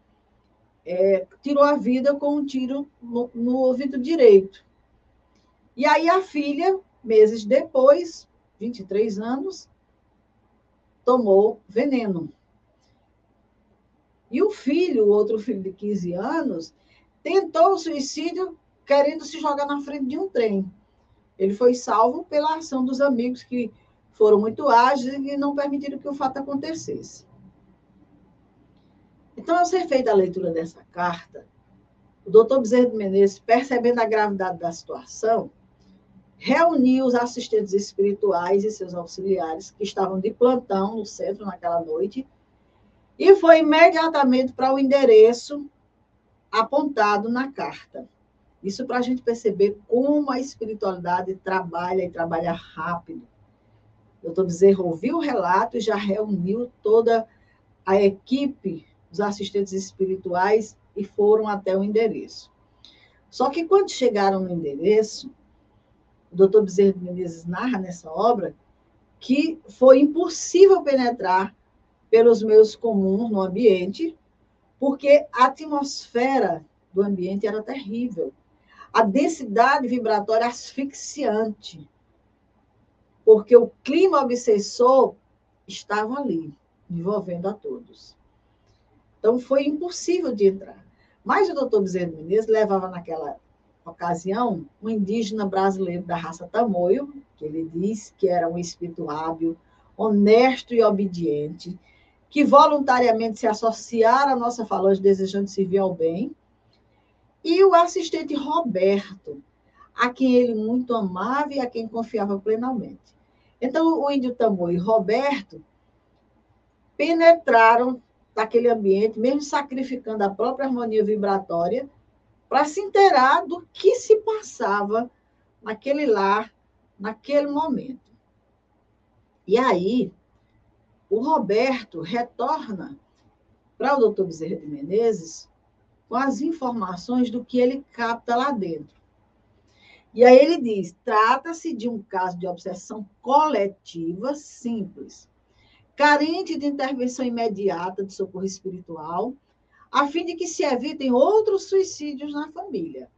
é, tirou a vida com um tiro no, no ouvido direito. E aí a filha, meses depois, 23 anos, tomou veneno. E o filho, o outro filho de 15 anos, tentou o suicídio querendo se jogar na frente de um trem. Ele foi salvo pela ação dos amigos que foram muito ágeis e não permitiram que o fato acontecesse. Então, ao ser feita a leitura dessa carta, o doutor Bezerra de Menezes, percebendo a gravidade da situação, reuniu os assistentes espirituais e seus auxiliares, que estavam de plantão no centro naquela noite, e foi imediatamente para o endereço apontado na carta. Isso para a gente perceber como a espiritualidade trabalha e trabalha rápido. Doutor Bezerra ouviu o relato e já reuniu toda a equipe dos assistentes espirituais e foram até o endereço. Só que quando chegaram no endereço, o doutor Bezerra de Menezes narra nessa obra que foi impossível penetrar pelos meios comuns no ambiente, porque a atmosfera do ambiente era terrível. A densidade vibratória asfixiante, porque o clima obsessor estava ali, envolvendo a todos. Então, foi impossível de entrar. Mas o doutor Bezerra Menezes levava naquela ocasião um indígena brasileiro da raça Tamoio, que ele diz que era um espírito hábil, honesto e obediente, que voluntariamente se associara à nossa falange desejando servir ao bem, e o assistente Roberto, a quem ele muito amava e a quem confiava plenamente. Então, o índio Tamoio e Roberto penetraram daquele ambiente, mesmo sacrificando a própria harmonia vibratória, para se inteirar do que se passava naquele lar, naquele momento. E aí, o Roberto retorna para o doutor Bezerra de Menezes com as informações do que ele capta lá dentro. E aí ele diz: trata-se de um caso de obsessão coletiva simples carente de intervenção imediata de socorro espiritual, a fim de que se evitem outros suicídios na família.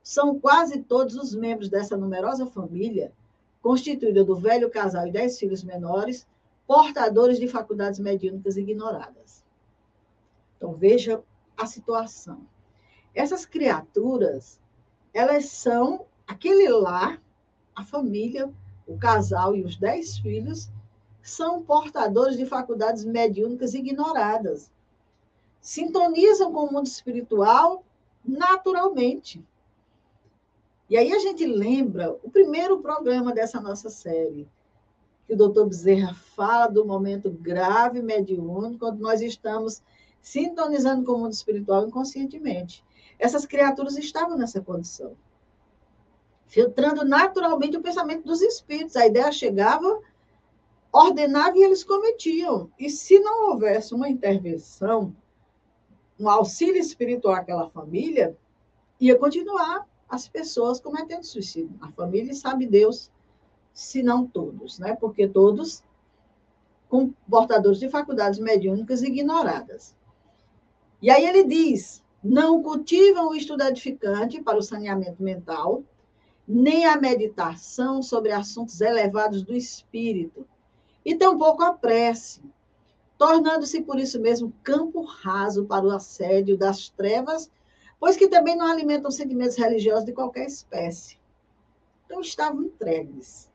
São quase todos os membros dessa numerosa família, constituída do velho casal e dez filhos menores, portadores de faculdades mediúnicas ignoradas. Então, veja a situação. Essas criaturas, elas são aquele lar, a família, o casal e os dez filhos, são portadores de faculdades mediúnicas ignoradas. Sintonizam com o mundo espiritual naturalmente. E aí a gente lembra o primeiro programa dessa nossa série, que o doutor Bezerra fala do momento grave mediúnico, quando nós estamos sintonizando com o mundo espiritual inconscientemente. Essas criaturas estavam nessa condição, filtrando naturalmente o pensamento dos espíritos. A ideia chegava ordenava e eles cometiam. E se não houvesse uma intervenção, um auxílio espiritual àquela família, ia continuar as pessoas cometendo suicídio. A família sabe Deus, se não todos, né? Porque todos com portadores de faculdades mediúnicas ignoradas. E aí ele diz: não cultivam o estudo edificante para o saneamento mental, nem a meditação sobre assuntos elevados do espírito, e tampouco a prece, tornando-se por isso mesmo campo raso para o assédio das trevas, pois que também não alimentam sentimentos religiosos de qualquer espécie. Então estavam entregues.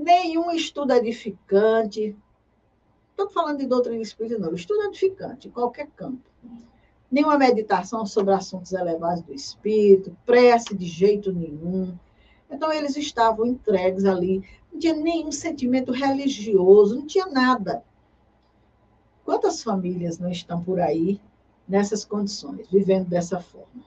Nenhum estudo edificante. Estou falando de doutrina espírita, não. Estudo edificante, em qualquer campo. Nenhuma meditação sobre assuntos elevados do espírito, prece de jeito nenhum. Então, eles estavam entregues ali. Não tinha nenhum sentimento religioso, não tinha nada. Quantas famílias não estão por aí nessas condições, vivendo dessa forma?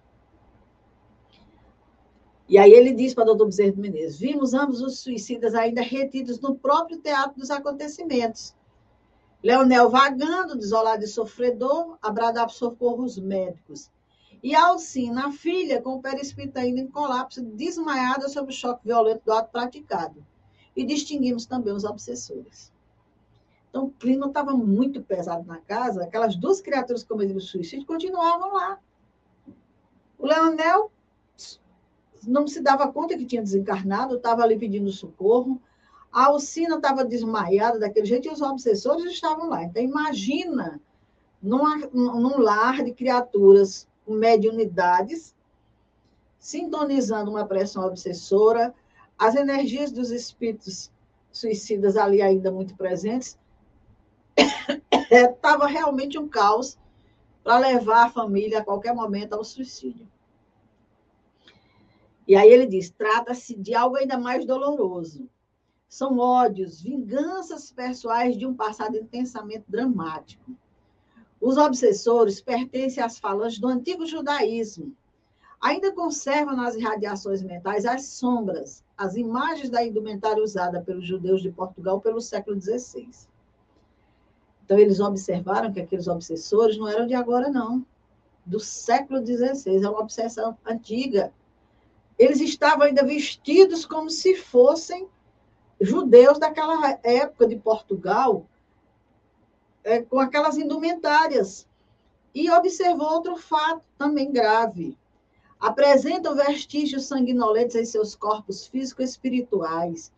E aí ele diz para o doutor Bezerra Menezes: vimos ambos os suicidas ainda retidos no próprio teatro dos acontecimentos. Leonel vagando, desolado e sofredor, a bradar por socorros médicos. E Alcina, a filha, com o perispírito ainda em colapso, desmaiada sob o choque violento do ato praticado. E distinguimos também os obsessores. Então, o clima estava muito pesado na casa, aquelas duas criaturas que cometeram suicídio continuavam lá. O Leonel não se dava conta que tinha desencarnado, estava ali pedindo socorro. A Alcina estava desmaiada daquele jeito e os obsessores estavam lá. Então, imagina numa, num lar de criaturas com mediunidades, sintonizando uma pressão obsessora, as energias dos espíritos suicidas ali ainda muito presentes, estava realmente um caos para levar a família a qualquer momento ao suicídio. E aí ele diz: trata-se de algo ainda mais doloroso. São ódios, vinganças pessoais de um passado intensamente dramático. Os obsessores pertencem às falanges do antigo judaísmo. Ainda conservam nas irradiações mentais as sombras, as imagens da indumentária usada pelos judeus de Portugal pelo século XVI. Então, eles observaram que aqueles obsessores não eram de agora, não. Do século XVI, é uma obsessão antiga eles estavam ainda vestidos como se fossem judeus daquela época de Portugal, é, com aquelas indumentárias. E observou outro fato também grave. Apresentam vestígios sanguinolentos em seus corpos físicos e espirituais,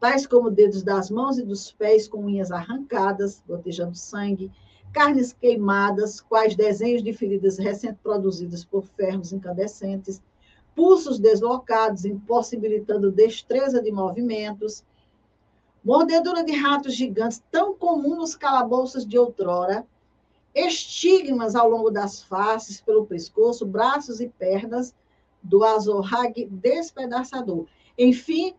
tais como dedos das mãos e dos pés com unhas arrancadas, gotejando sangue, carnes queimadas, quais desenhos de feridas recém-produzidas por ferros incandescentes, pulsos deslocados, impossibilitando destreza de movimentos, mordedura de ratos gigantes, tão comum nos calabouços de outrora, estigmas ao longo das faces, pelo pescoço, braços e pernas do azorrague despedaçador. Enfim,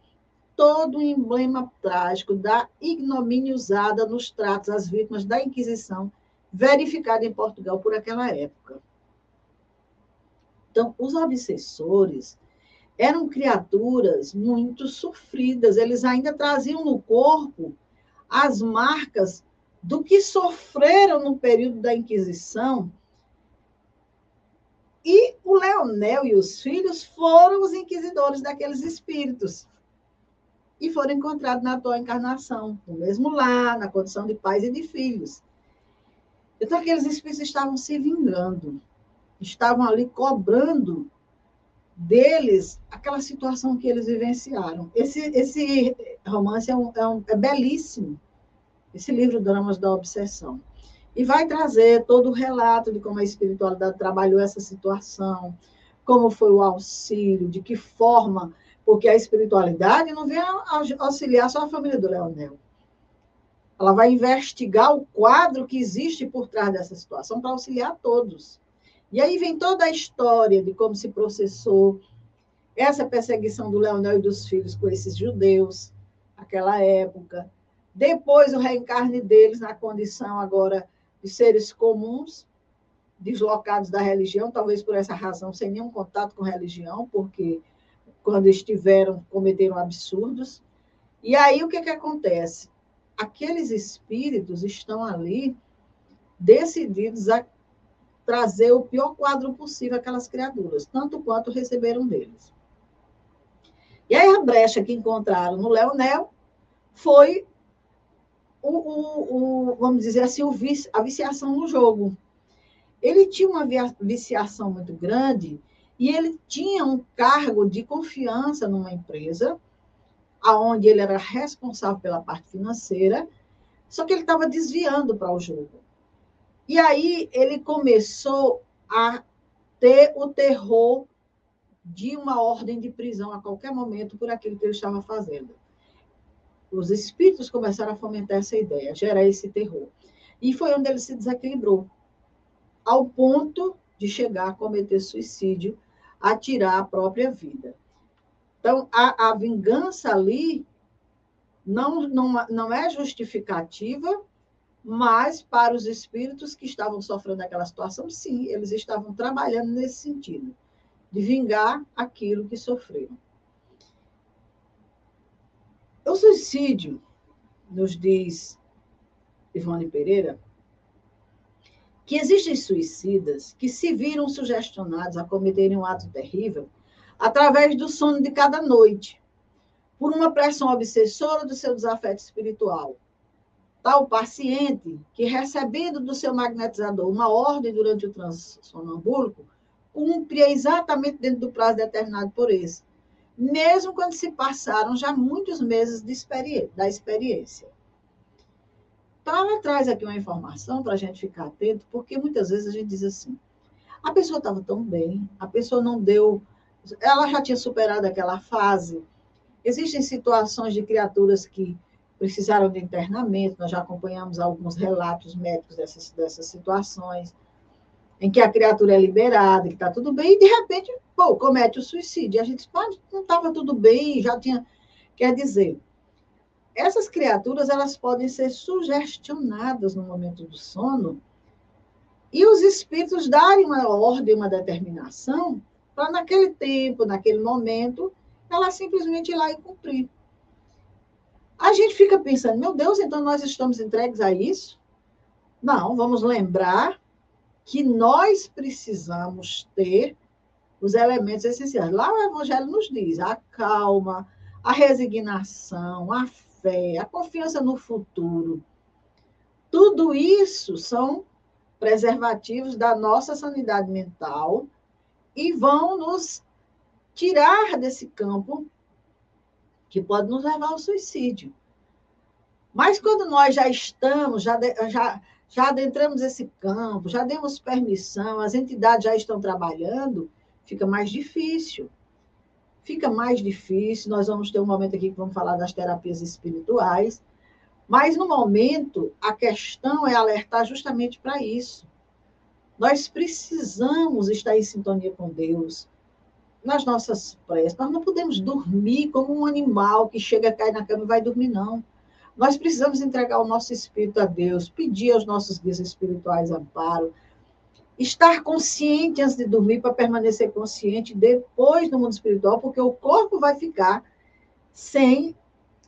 todo o emblema trágico da ignomínia usada nos tratos às vítimas da Inquisição, verificada em Portugal por aquela época. Então, os obsessores eram criaturas muito sofridas, eles ainda traziam no corpo as marcas do que sofreram no período da Inquisição. E o Leonel e os filhos foram os inquisidores daqueles espíritos. E foram encontrados na atual encarnação, no mesmo lar, na condição de pais e de filhos. Então, aqueles espíritos estavam se vingando estavam ali cobrando deles aquela situação que eles vivenciaram. Esse, esse romance é, um, é, um, é belíssimo, esse livro Dramas da Obsessão. E vai trazer todo o relato de como a espiritualidade trabalhou essa situação, como foi o auxílio, de que forma, porque a espiritualidade não vem auxiliar só a família do Leonel. Ela vai investigar o quadro que existe por trás dessa situação para auxiliar todos. E aí vem toda a história de como se processou essa perseguição do Leonel e dos filhos com esses judeus, aquela época. Depois o reencarne deles na condição agora de seres comuns, deslocados da religião, talvez por essa razão, sem nenhum contato com religião, porque quando estiveram, cometeram absurdos. E aí o que, que acontece? Aqueles espíritos estão ali decididos a trazer o pior quadro possível àquelas criaturas, tanto quanto receberam deles. E aí a brecha que encontraram no Leonel foi o, o, o vamos dizer assim, vici, a viciação no jogo. Ele tinha uma viciação muito grande e ele tinha um cargo de confiança numa empresa, aonde ele era responsável pela parte financeira, só que ele estava desviando para o jogo. E aí ele começou a ter o terror de uma ordem de prisão a qualquer momento por aquilo que ele estava fazendo. os espíritos começaram a fomentar essa ideia, gerar esse terror. E foi onde ele se desequilibrou, ao ponto de chegar a cometer suicídio, a tirar a própria vida. Então, a, a vingança ali não, não, não é justificativa, mas para os espíritos que estavam sofrendo aquela situação, sim, eles estavam trabalhando nesse sentido, de vingar aquilo que sofreram. O suicídio, nos diz Ivone Pereira, que existem suicidas que se viram sugestionados a cometerem um ato terrível através do sono de cada noite, por uma pressão obsessora do seu desafeto espiritual. Tal paciente que, recebendo do seu magnetizador uma ordem durante o transe sonambúlico, cumpria exatamente dentro do prazo determinado por esse, mesmo quando se passaram já muitos meses da experiência. Então, ela traz aqui uma informação para a gente ficar atento, porque muitas vezes a gente diz assim: a pessoa estava tão bem, a pessoa não deu ela já tinha superado aquela fase. Existem situações de criaturas que precisaram de internamento, nós já acompanhamos alguns relatos médicos dessas, dessas situações, em que a criatura é liberada, que está tudo bem, e de repente, pô, comete o suicídio. E a gente pode, não estava tudo bem, já tinha. Quer dizer, essas criaturas elas podem ser sugestionadas no momento do sono e os espíritos darem uma ordem, uma determinação para naquele tempo, naquele momento, ela simplesmente ir lá e cumprir. A gente fica pensando, meu Deus, então nós estamos entregues a isso? Não, vamos lembrar que nós precisamos ter os elementos essenciais. Lá o Evangelho nos diz a calma, a resignação, a fé, a confiança no futuro. Tudo isso são preservativos da nossa sanidade mental e vão nos tirar desse campo que pode nos levar ao suicídio. Mas quando nós já estamos, já, já, já adentramos esse campo, já demos permissão, as entidades já estão trabalhando, fica mais difícil. Fica mais difícil. Nós vamos ter um momento aqui que vamos falar das terapias espirituais. Mas, no momento, a questão é alertar justamente para isso. Nós precisamos estar em sintonia com Deus nas nossas preces. Nós não podemos dormir como um animal que chega, cai na cama e vai dormir, não. Nós precisamos entregar o nosso espírito a Deus, pedir aos nossos guias espirituais amparo, estar consciente antes de dormir para permanecer consciente depois no mundo espiritual, porque o corpo vai ficar sem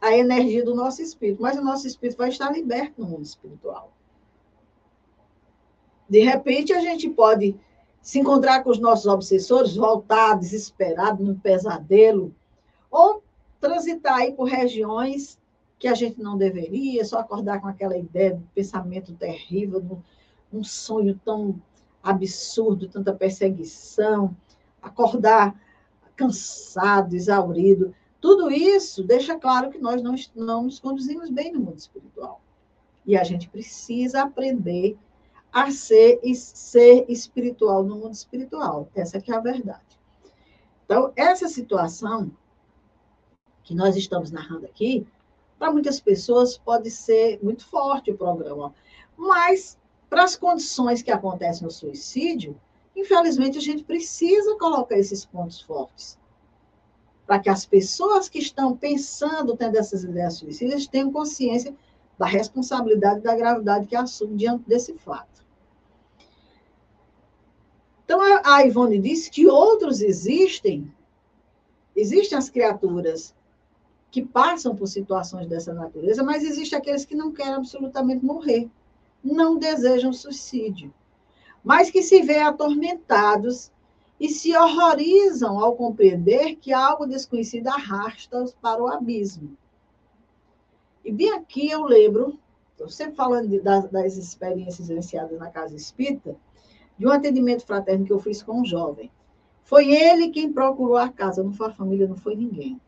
a energia do nosso espírito, mas o nosso espírito vai estar liberto no mundo espiritual. De repente, a gente pode se encontrar com os nossos obsessores, voltar desesperado num pesadelo, ou transitar aí por regiões que a gente não deveria, só acordar com aquela ideia de pensamento terrível, um sonho tão absurdo, tanta perseguição, acordar cansado, exaurido. Tudo isso deixa claro que nós não, não nos conduzimos bem no mundo espiritual. E a gente precisa aprender a ser, ser espiritual no mundo espiritual. Essa que é a verdade. Então, essa situação que nós estamos narrando aqui, para muitas pessoas pode ser muito forte o programa, mas para as condições que acontecem no suicídio, infelizmente a gente precisa colocar esses pontos fortes para que as pessoas que estão pensando, tendo essas ideias suicidas, tenham consciência da responsabilidade e da gravidade que assumem diante desse fato. Então, a Ivone disse que outros existem, existem as criaturas que passam por situações dessa natureza, mas existem aqueles que não querem absolutamente morrer, não desejam suicídio, mas que se veem atormentados e se horrorizam ao compreender que algo desconhecido arrasta-os para o abismo. E bem aqui eu lembro, estou sempre falando de, das, das experiências vivenciadas na casa espírita, de um atendimento fraterno que eu fiz com um jovem. Foi ele quem procurou a casa, não foi a família, não foi ninguém.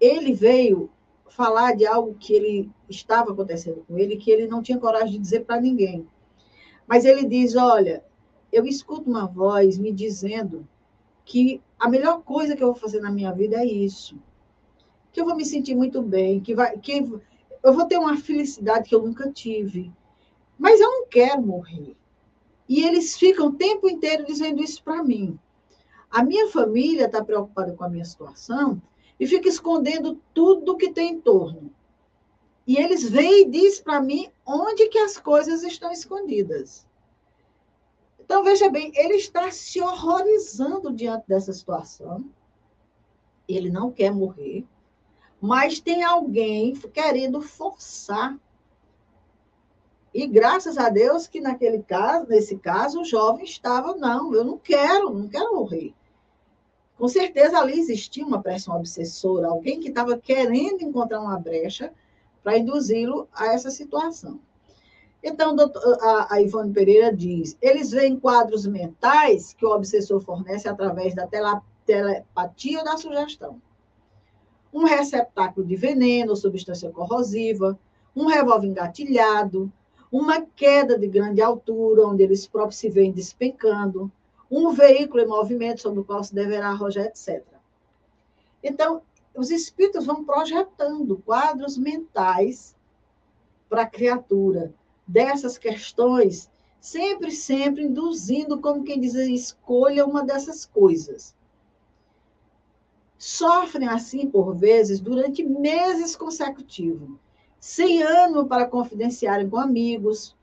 Ele veio falar de algo que ele estava acontecendo com ele, que ele não tinha coragem de dizer para ninguém. Mas ele diz: Olha, eu escuto uma voz me dizendo que a melhor coisa que eu vou fazer na minha vida é isso. que eu vou me sentir muito bem, que, vai, que eu vou ter uma felicidade que eu nunca tive. Mas eu não quero morrer. E eles ficam o tempo inteiro dizendo isso para mim. A minha família está preocupada com a minha situação e fica escondendo tudo que tem em torno. E eles vêm e dizem para mim onde que as coisas estão escondidas. Então, veja bem, ele está se horrorizando diante dessa situação. Ele não quer morrer, mas tem alguém querendo forçar. E graças a Deus que naquele caso, nesse caso, o jovem estava, não, eu não quero, não quero morrer. Com certeza ali existia uma pressão obsessora, alguém que estava querendo encontrar uma brecha para induzi-lo a essa situação. Então, a, Ivone Pereira diz: eles veem quadros mentais que o obsessor fornece através da telepatia ou da sugestão. Um receptáculo de veneno substância corrosiva, um revólver engatilhado, uma queda de grande altura, onde eles próprios se veem despencando, um veículo em movimento sobre o qual se deverá arrojar, etc. Então, os espíritos vão projetando quadros mentais para a criatura, dessas questões, sempre, sempre induzindo, como quem diz, escolha uma dessas coisas. Sofrem assim, por vezes, durante meses consecutivos, sem ano para confidenciarem com amigos,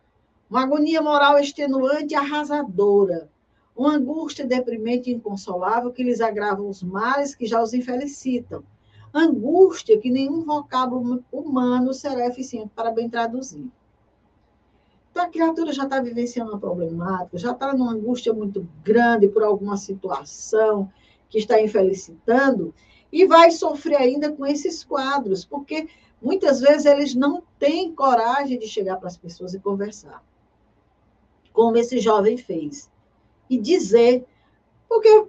uma agonia moral extenuante e arrasadora, uma angústia deprimente e inconsolável que lhes agrava os males que já os infelicitam, angústia que nenhum vocábulo humano será eficiente para bem traduzir. Então, a criatura já está vivenciando uma problemática, já está numa angústia muito grande por alguma situação que está infelicitando, e vai sofrer ainda com esses quadros, porque muitas vezes eles não têm coragem de chegar para as pessoas e conversar, como esse jovem fez, e dizer, porque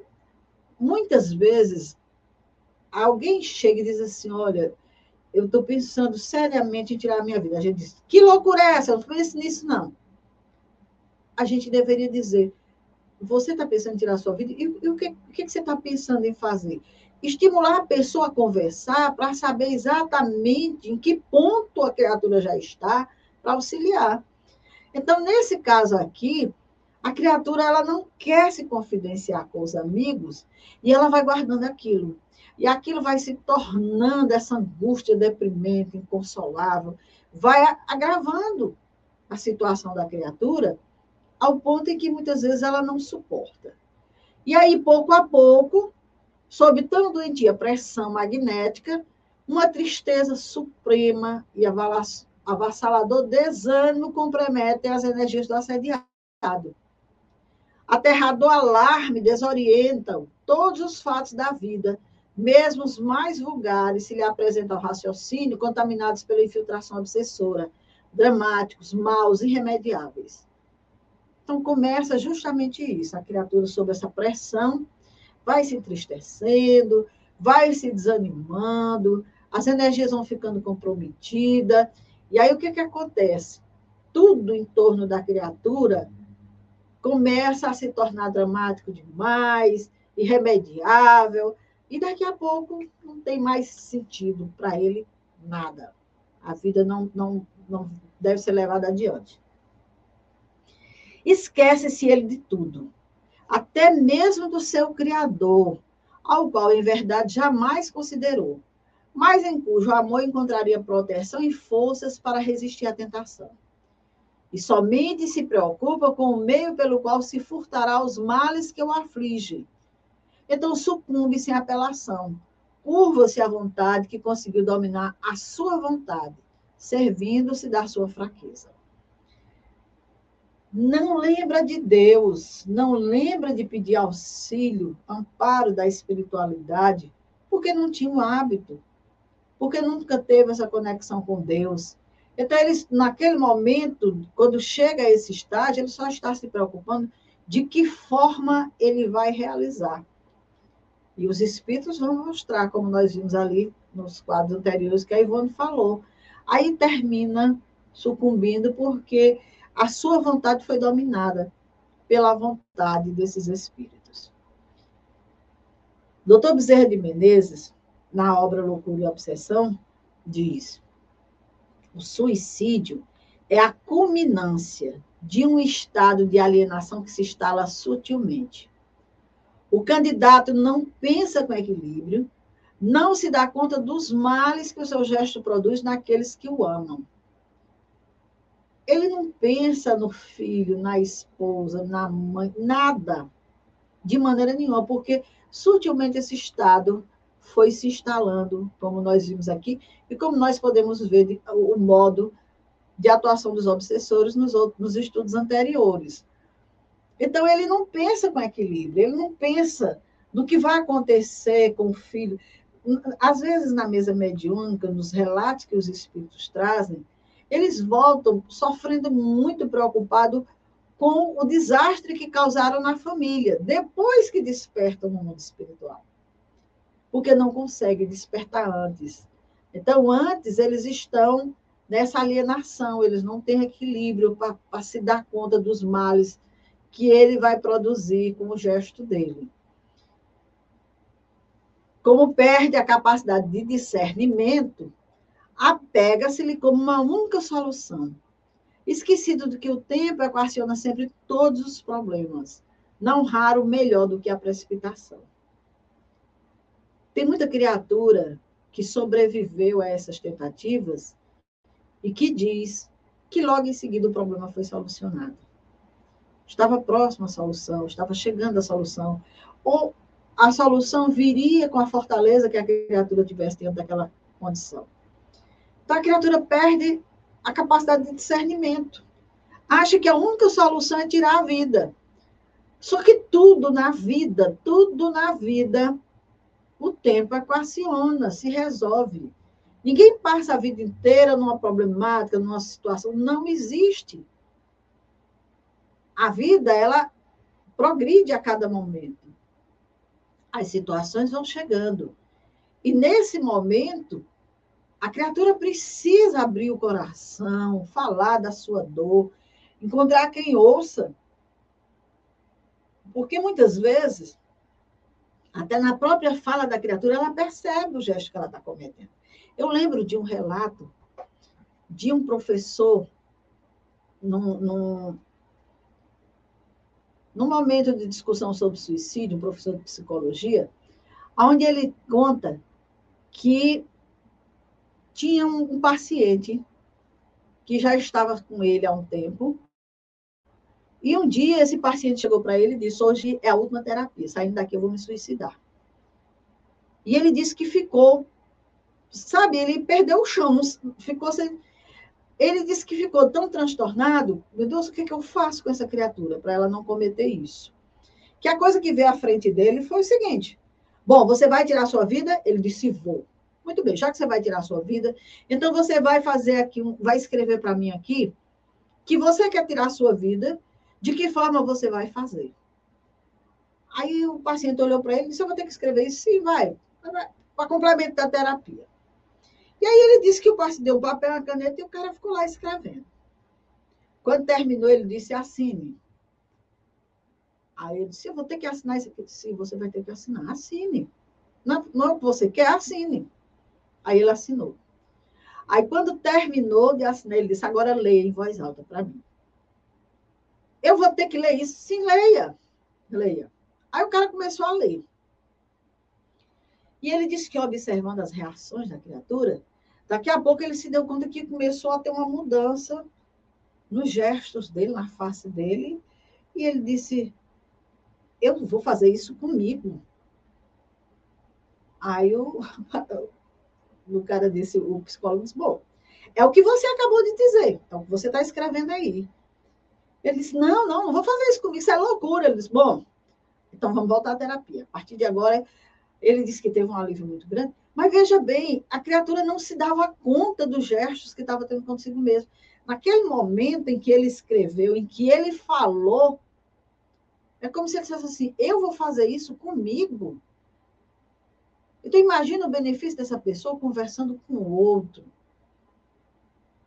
muitas vezes alguém chega e diz assim: olha, eu estou pensando seriamente em tirar a minha vida. A gente diz, que loucura é essa? Eu não penso nisso, não. A gente deveria dizer, você está pensando em tirar a sua vida? E, e o, que, o que você está pensando em fazer? Estimular a pessoa a conversar para saber exatamente em que ponto a criatura já está para auxiliar. Então, nesse caso aqui, a criatura ela não quer se confidenciar com os amigos e ela vai guardando aquilo. E aquilo vai se tornando essa angústia deprimente, inconsolável, vai agravando a situação da criatura ao ponto em que muitas vezes ela não suporta. E aí, pouco a pouco, sob tão doentia pressão magnética, uma tristeza suprema e avassalador desânimo comprometem as energias do assediado. Aterrador alarme desorientam todos os fatos da vida mesmo os mais vulgares se lhe apresentam ao raciocínio contaminados pela infiltração obsessora, dramáticos, maus, irremediáveis. Então, começa justamente isso. A criatura, sob essa pressão, vai se entristecendo, vai se desanimando, as energias vão ficando comprometidas. E aí, o que, que acontece? Tudo em torno da criatura começa a se tornar dramático demais, irremediável, e daqui a pouco não tem mais sentido para ele nada. A vida não, não, não deve ser levada adiante. Esquece-se ele de tudo, até mesmo do seu Criador, ao qual, em verdade, jamais considerou, mas em cujo amor encontraria proteção e forças para resistir à tentação. E somente se preocupa com o meio pelo qual se furtará os males que o afligem então, sucumbe sem apelação. Curva-se à vontade que conseguiu dominar a sua vontade, servindo-se da sua fraqueza. Não lembra de Deus, não lembra de pedir auxílio, amparo da espiritualidade, porque não tinha o hábito, porque nunca teve essa conexão com Deus. Então, ele, naquele momento, quando chega a esse estágio, ele só está se preocupando de que forma ele vai realizar. E os espíritos vão mostrar, como nós vimos ali nos quadros anteriores que a Ivone falou. Aí termina sucumbindo porque a sua vontade foi dominada pela vontade desses espíritos. Doutor Bezerra de Menezes, na obra Loucura e Obsessão, diz: o suicídio é a culminância de um estado de alienação que se instala sutilmente. O candidato não pensa com equilíbrio, não se dá conta dos males que o seu gesto produz naqueles que o amam. Ele não pensa no filho, na esposa, na mãe, nada, de maneira nenhuma, porque sutilmente esse estado foi se instalando, como nós vimos aqui, e como nós podemos ver o modo de atuação dos obsessores nos, outros, nos estudos anteriores. Então, ele não pensa com equilíbrio, ele não pensa no que vai acontecer com o filho. Às vezes, na mesa mediúnica, nos relatos que os espíritos trazem, eles voltam sofrendo muito preocupado com o desastre que causaram na família, depois que despertam no mundo espiritual. Porque não conseguem despertar antes. Então, antes, eles estão nessa alienação, eles não têm equilíbrio para se dar conta dos males que ele vai produzir com o gesto dele. Como perde a capacidade de discernimento, apega-se-lhe como uma única solução. Esquecido de que o tempo equaciona sempre todos os problemas, não raro melhor do que a precipitação. Tem muita criatura que sobreviveu a essas tentativas e que diz que logo em seguida o problema foi solucionado. Estava próximo à solução, estava chegando à solução. Ou a solução viria com a fortaleza que a criatura tivesse dentro daquela condição. Então a criatura perde a capacidade de discernimento. Acha que a única solução é tirar a vida. Só que tudo na vida, tudo na vida, o tempo equaciona, se resolve. Ninguém passa a vida inteira numa problemática, numa situação. Não existe. A vida, ela progride a cada momento. As situações vão chegando. E nesse momento, a criatura precisa abrir o coração, falar da sua dor, encontrar quem ouça. Porque muitas vezes, até na própria fala da criatura, ela percebe o gesto que ela está cometendo. Eu lembro de um relato de um professor num, num, num momento de discussão sobre suicídio, um professor de psicologia, onde ele conta que tinha um, paciente que já estava com ele há um tempo. E um dia esse paciente chegou para ele e disse: Hoje é a última terapia, saindo daqui eu vou me suicidar. E ele disse que ficou sabe, ele perdeu o chão, ficou sem... Ele disse que ficou tão transtornado, meu Deus, o que, é que eu faço com essa criatura para ela não cometer isso? Que a coisa que veio à frente dele foi o seguinte: bom, você vai tirar sua vida? Ele disse, vou. Muito bem, já que você vai tirar sua vida, então você vai fazer aqui, vai escrever para mim aqui que você quer tirar sua vida, de que forma você vai fazer? Aí o paciente olhou para ele e disse: Eu vou ter que escrever isso, sim, vai, para complemento da terapia. E aí ele disse que o passe deu um papel, uma caneta, e o cara ficou lá escrevendo. Quando terminou, ele disse, assine. Aí eu disse, eu vou ter que assinar isso aqui. Sim, você vai ter que assinar. Assine. Não, não é você quer, assine. Aí ele assinou. Aí, quando terminou de assinar, ele disse, agora leia em voz alta para mim. Eu vou ter que ler isso? Sim, leia. Leia. Aí o cara começou a ler. E ele disse que, observando as reações da criatura, daqui a pouco ele se deu conta que começou a ter uma mudança nos gestos dele, na face dele, e ele disse: Eu vou fazer isso comigo. Aí o, o cara disse, o psicólogo disse: Bom, é o que você acabou de dizer, é o que você está escrevendo aí. Ele disse: Não, não, não vou fazer isso comigo, isso é loucura. Ele disse: Bom, então vamos voltar à terapia. A partir de agora ele disse que teve um alívio muito grande, mas veja bem, a criatura não se dava conta dos gestos que estava tendo consigo mesmo. Naquele momento em que ele escreveu, em que ele falou, é como se ele dissesse assim: eu vou fazer isso comigo. Então, imagina o benefício dessa pessoa conversando com o outro,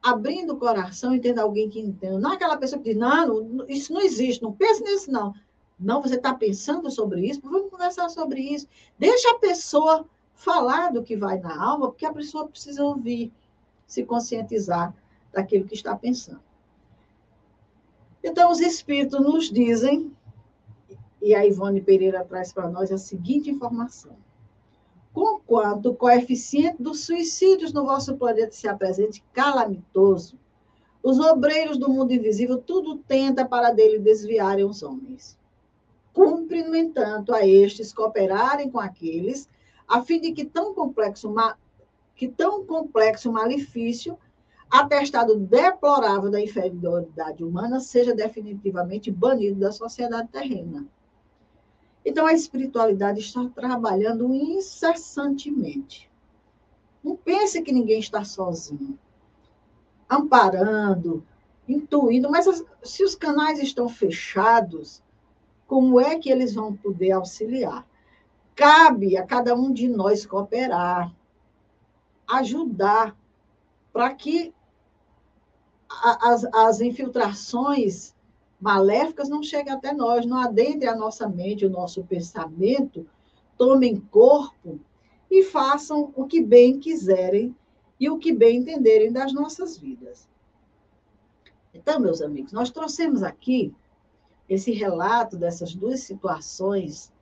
abrindo o coração e tendo alguém que entenda. Não é aquela pessoa que diz: não, isso não existe, não pense nisso, não. Não, você está pensando sobre isso? Vamos conversar sobre isso. Deixa a pessoa falar do que vai na alma, porque a pessoa precisa ouvir, se conscientizar daquilo que está pensando. Então, os espíritos nos dizem, e a Ivone Pereira traz para nós a seguinte informação: Conquanto o coeficiente dos suicídios no vosso planeta se apresente calamitoso, os obreiros do mundo invisível tudo tenta para dele desviarem os homens. Cumpre, no entanto, a estes cooperarem com aqueles, a fim de que tão complexo, que tão complexo malefício, atestado deplorável da inferioridade humana, seja definitivamente banido da sociedade terrena. Então, a espiritualidade está trabalhando incessantemente. Não pense que ninguém está sozinho, amparando, intuindo, mas se os canais estão fechados, como é que eles vão poder auxiliar? Cabe a cada um de nós cooperar, ajudar, para que as, as infiltrações maléficas não cheguem até nós, não adentrem a nossa mente, o nosso pensamento, tomem corpo e façam o que bem quiserem e o que bem entenderem das nossas vidas. Então, meus amigos, nós trouxemos aqui esse relato dessas duas situações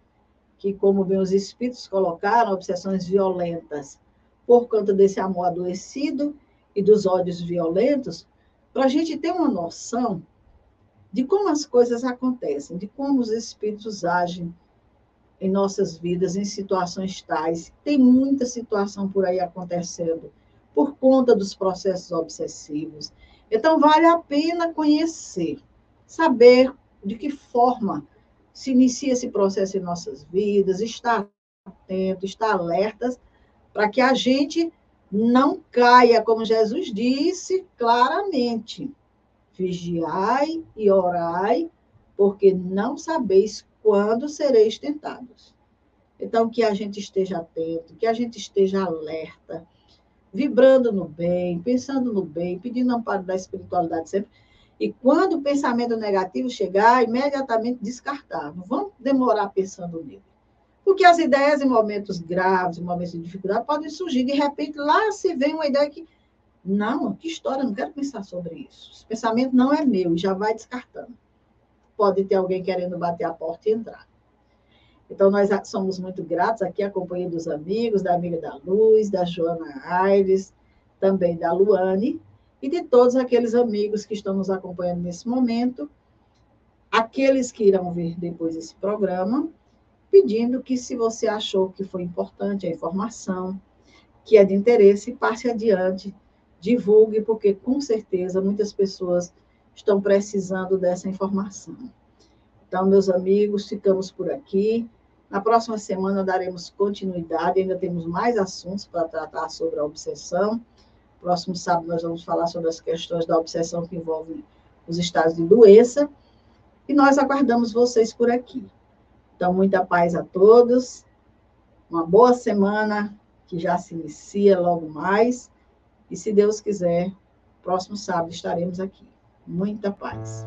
que, como bem os espíritos colocaram, obsessões violentas por conta desse amor adoecido e dos ódios violentos, para a gente ter uma noção de como as coisas acontecem, de como os espíritos agem em nossas vidas em situações tais. Tem muita situação por aí acontecendo por conta dos processos obsessivos. Então, vale a pena conhecer, saber de que forma se inicia esse processo em nossas vidas, estar atento, estar alertas, para que a gente não caia, como Jesus disse claramente: vigiai e orai, porque não sabeis quando sereis tentados. Então, que a gente esteja atento, que a gente esteja alerta, vibrando no bem, pensando no bem, pedindo amparo da espiritualidade sempre e quando o pensamento negativo chegar, imediatamente descartar. Não vamos demorar pensando nele. Porque as ideias em momentos graves, em momentos de dificuldade, podem surgir. De repente, lá se vem uma ideia que. Não, que história, não quero pensar sobre isso. Esse pensamento não é meu, já vai descartando. Pode ter alguém querendo bater a porta e entrar. Então, nós somos muito gratos aqui, a companhia dos amigos, da amiga da Luz, da Joana Aires, também da Luane, e de todos aqueles amigos que estão nos acompanhando nesse momento, aqueles que irão ver depois esse programa, pedindo que, se você achou que foi importante a informação, que é de interesse, passe adiante, divulgue, porque com certeza muitas pessoas estão precisando dessa informação. Então, meus amigos, ficamos por aqui. Na próxima semana daremos continuidade, ainda temos mais assuntos para tratar sobre a obsessão. Próximo sábado nós vamos falar sobre as questões da obsessão que envolvem os estados de doença. E nós aguardamos vocês por aqui. Então, muita paz a todos. Uma boa semana que já se inicia logo mais. E se Deus quiser, próximo sábado estaremos aqui. Muita paz.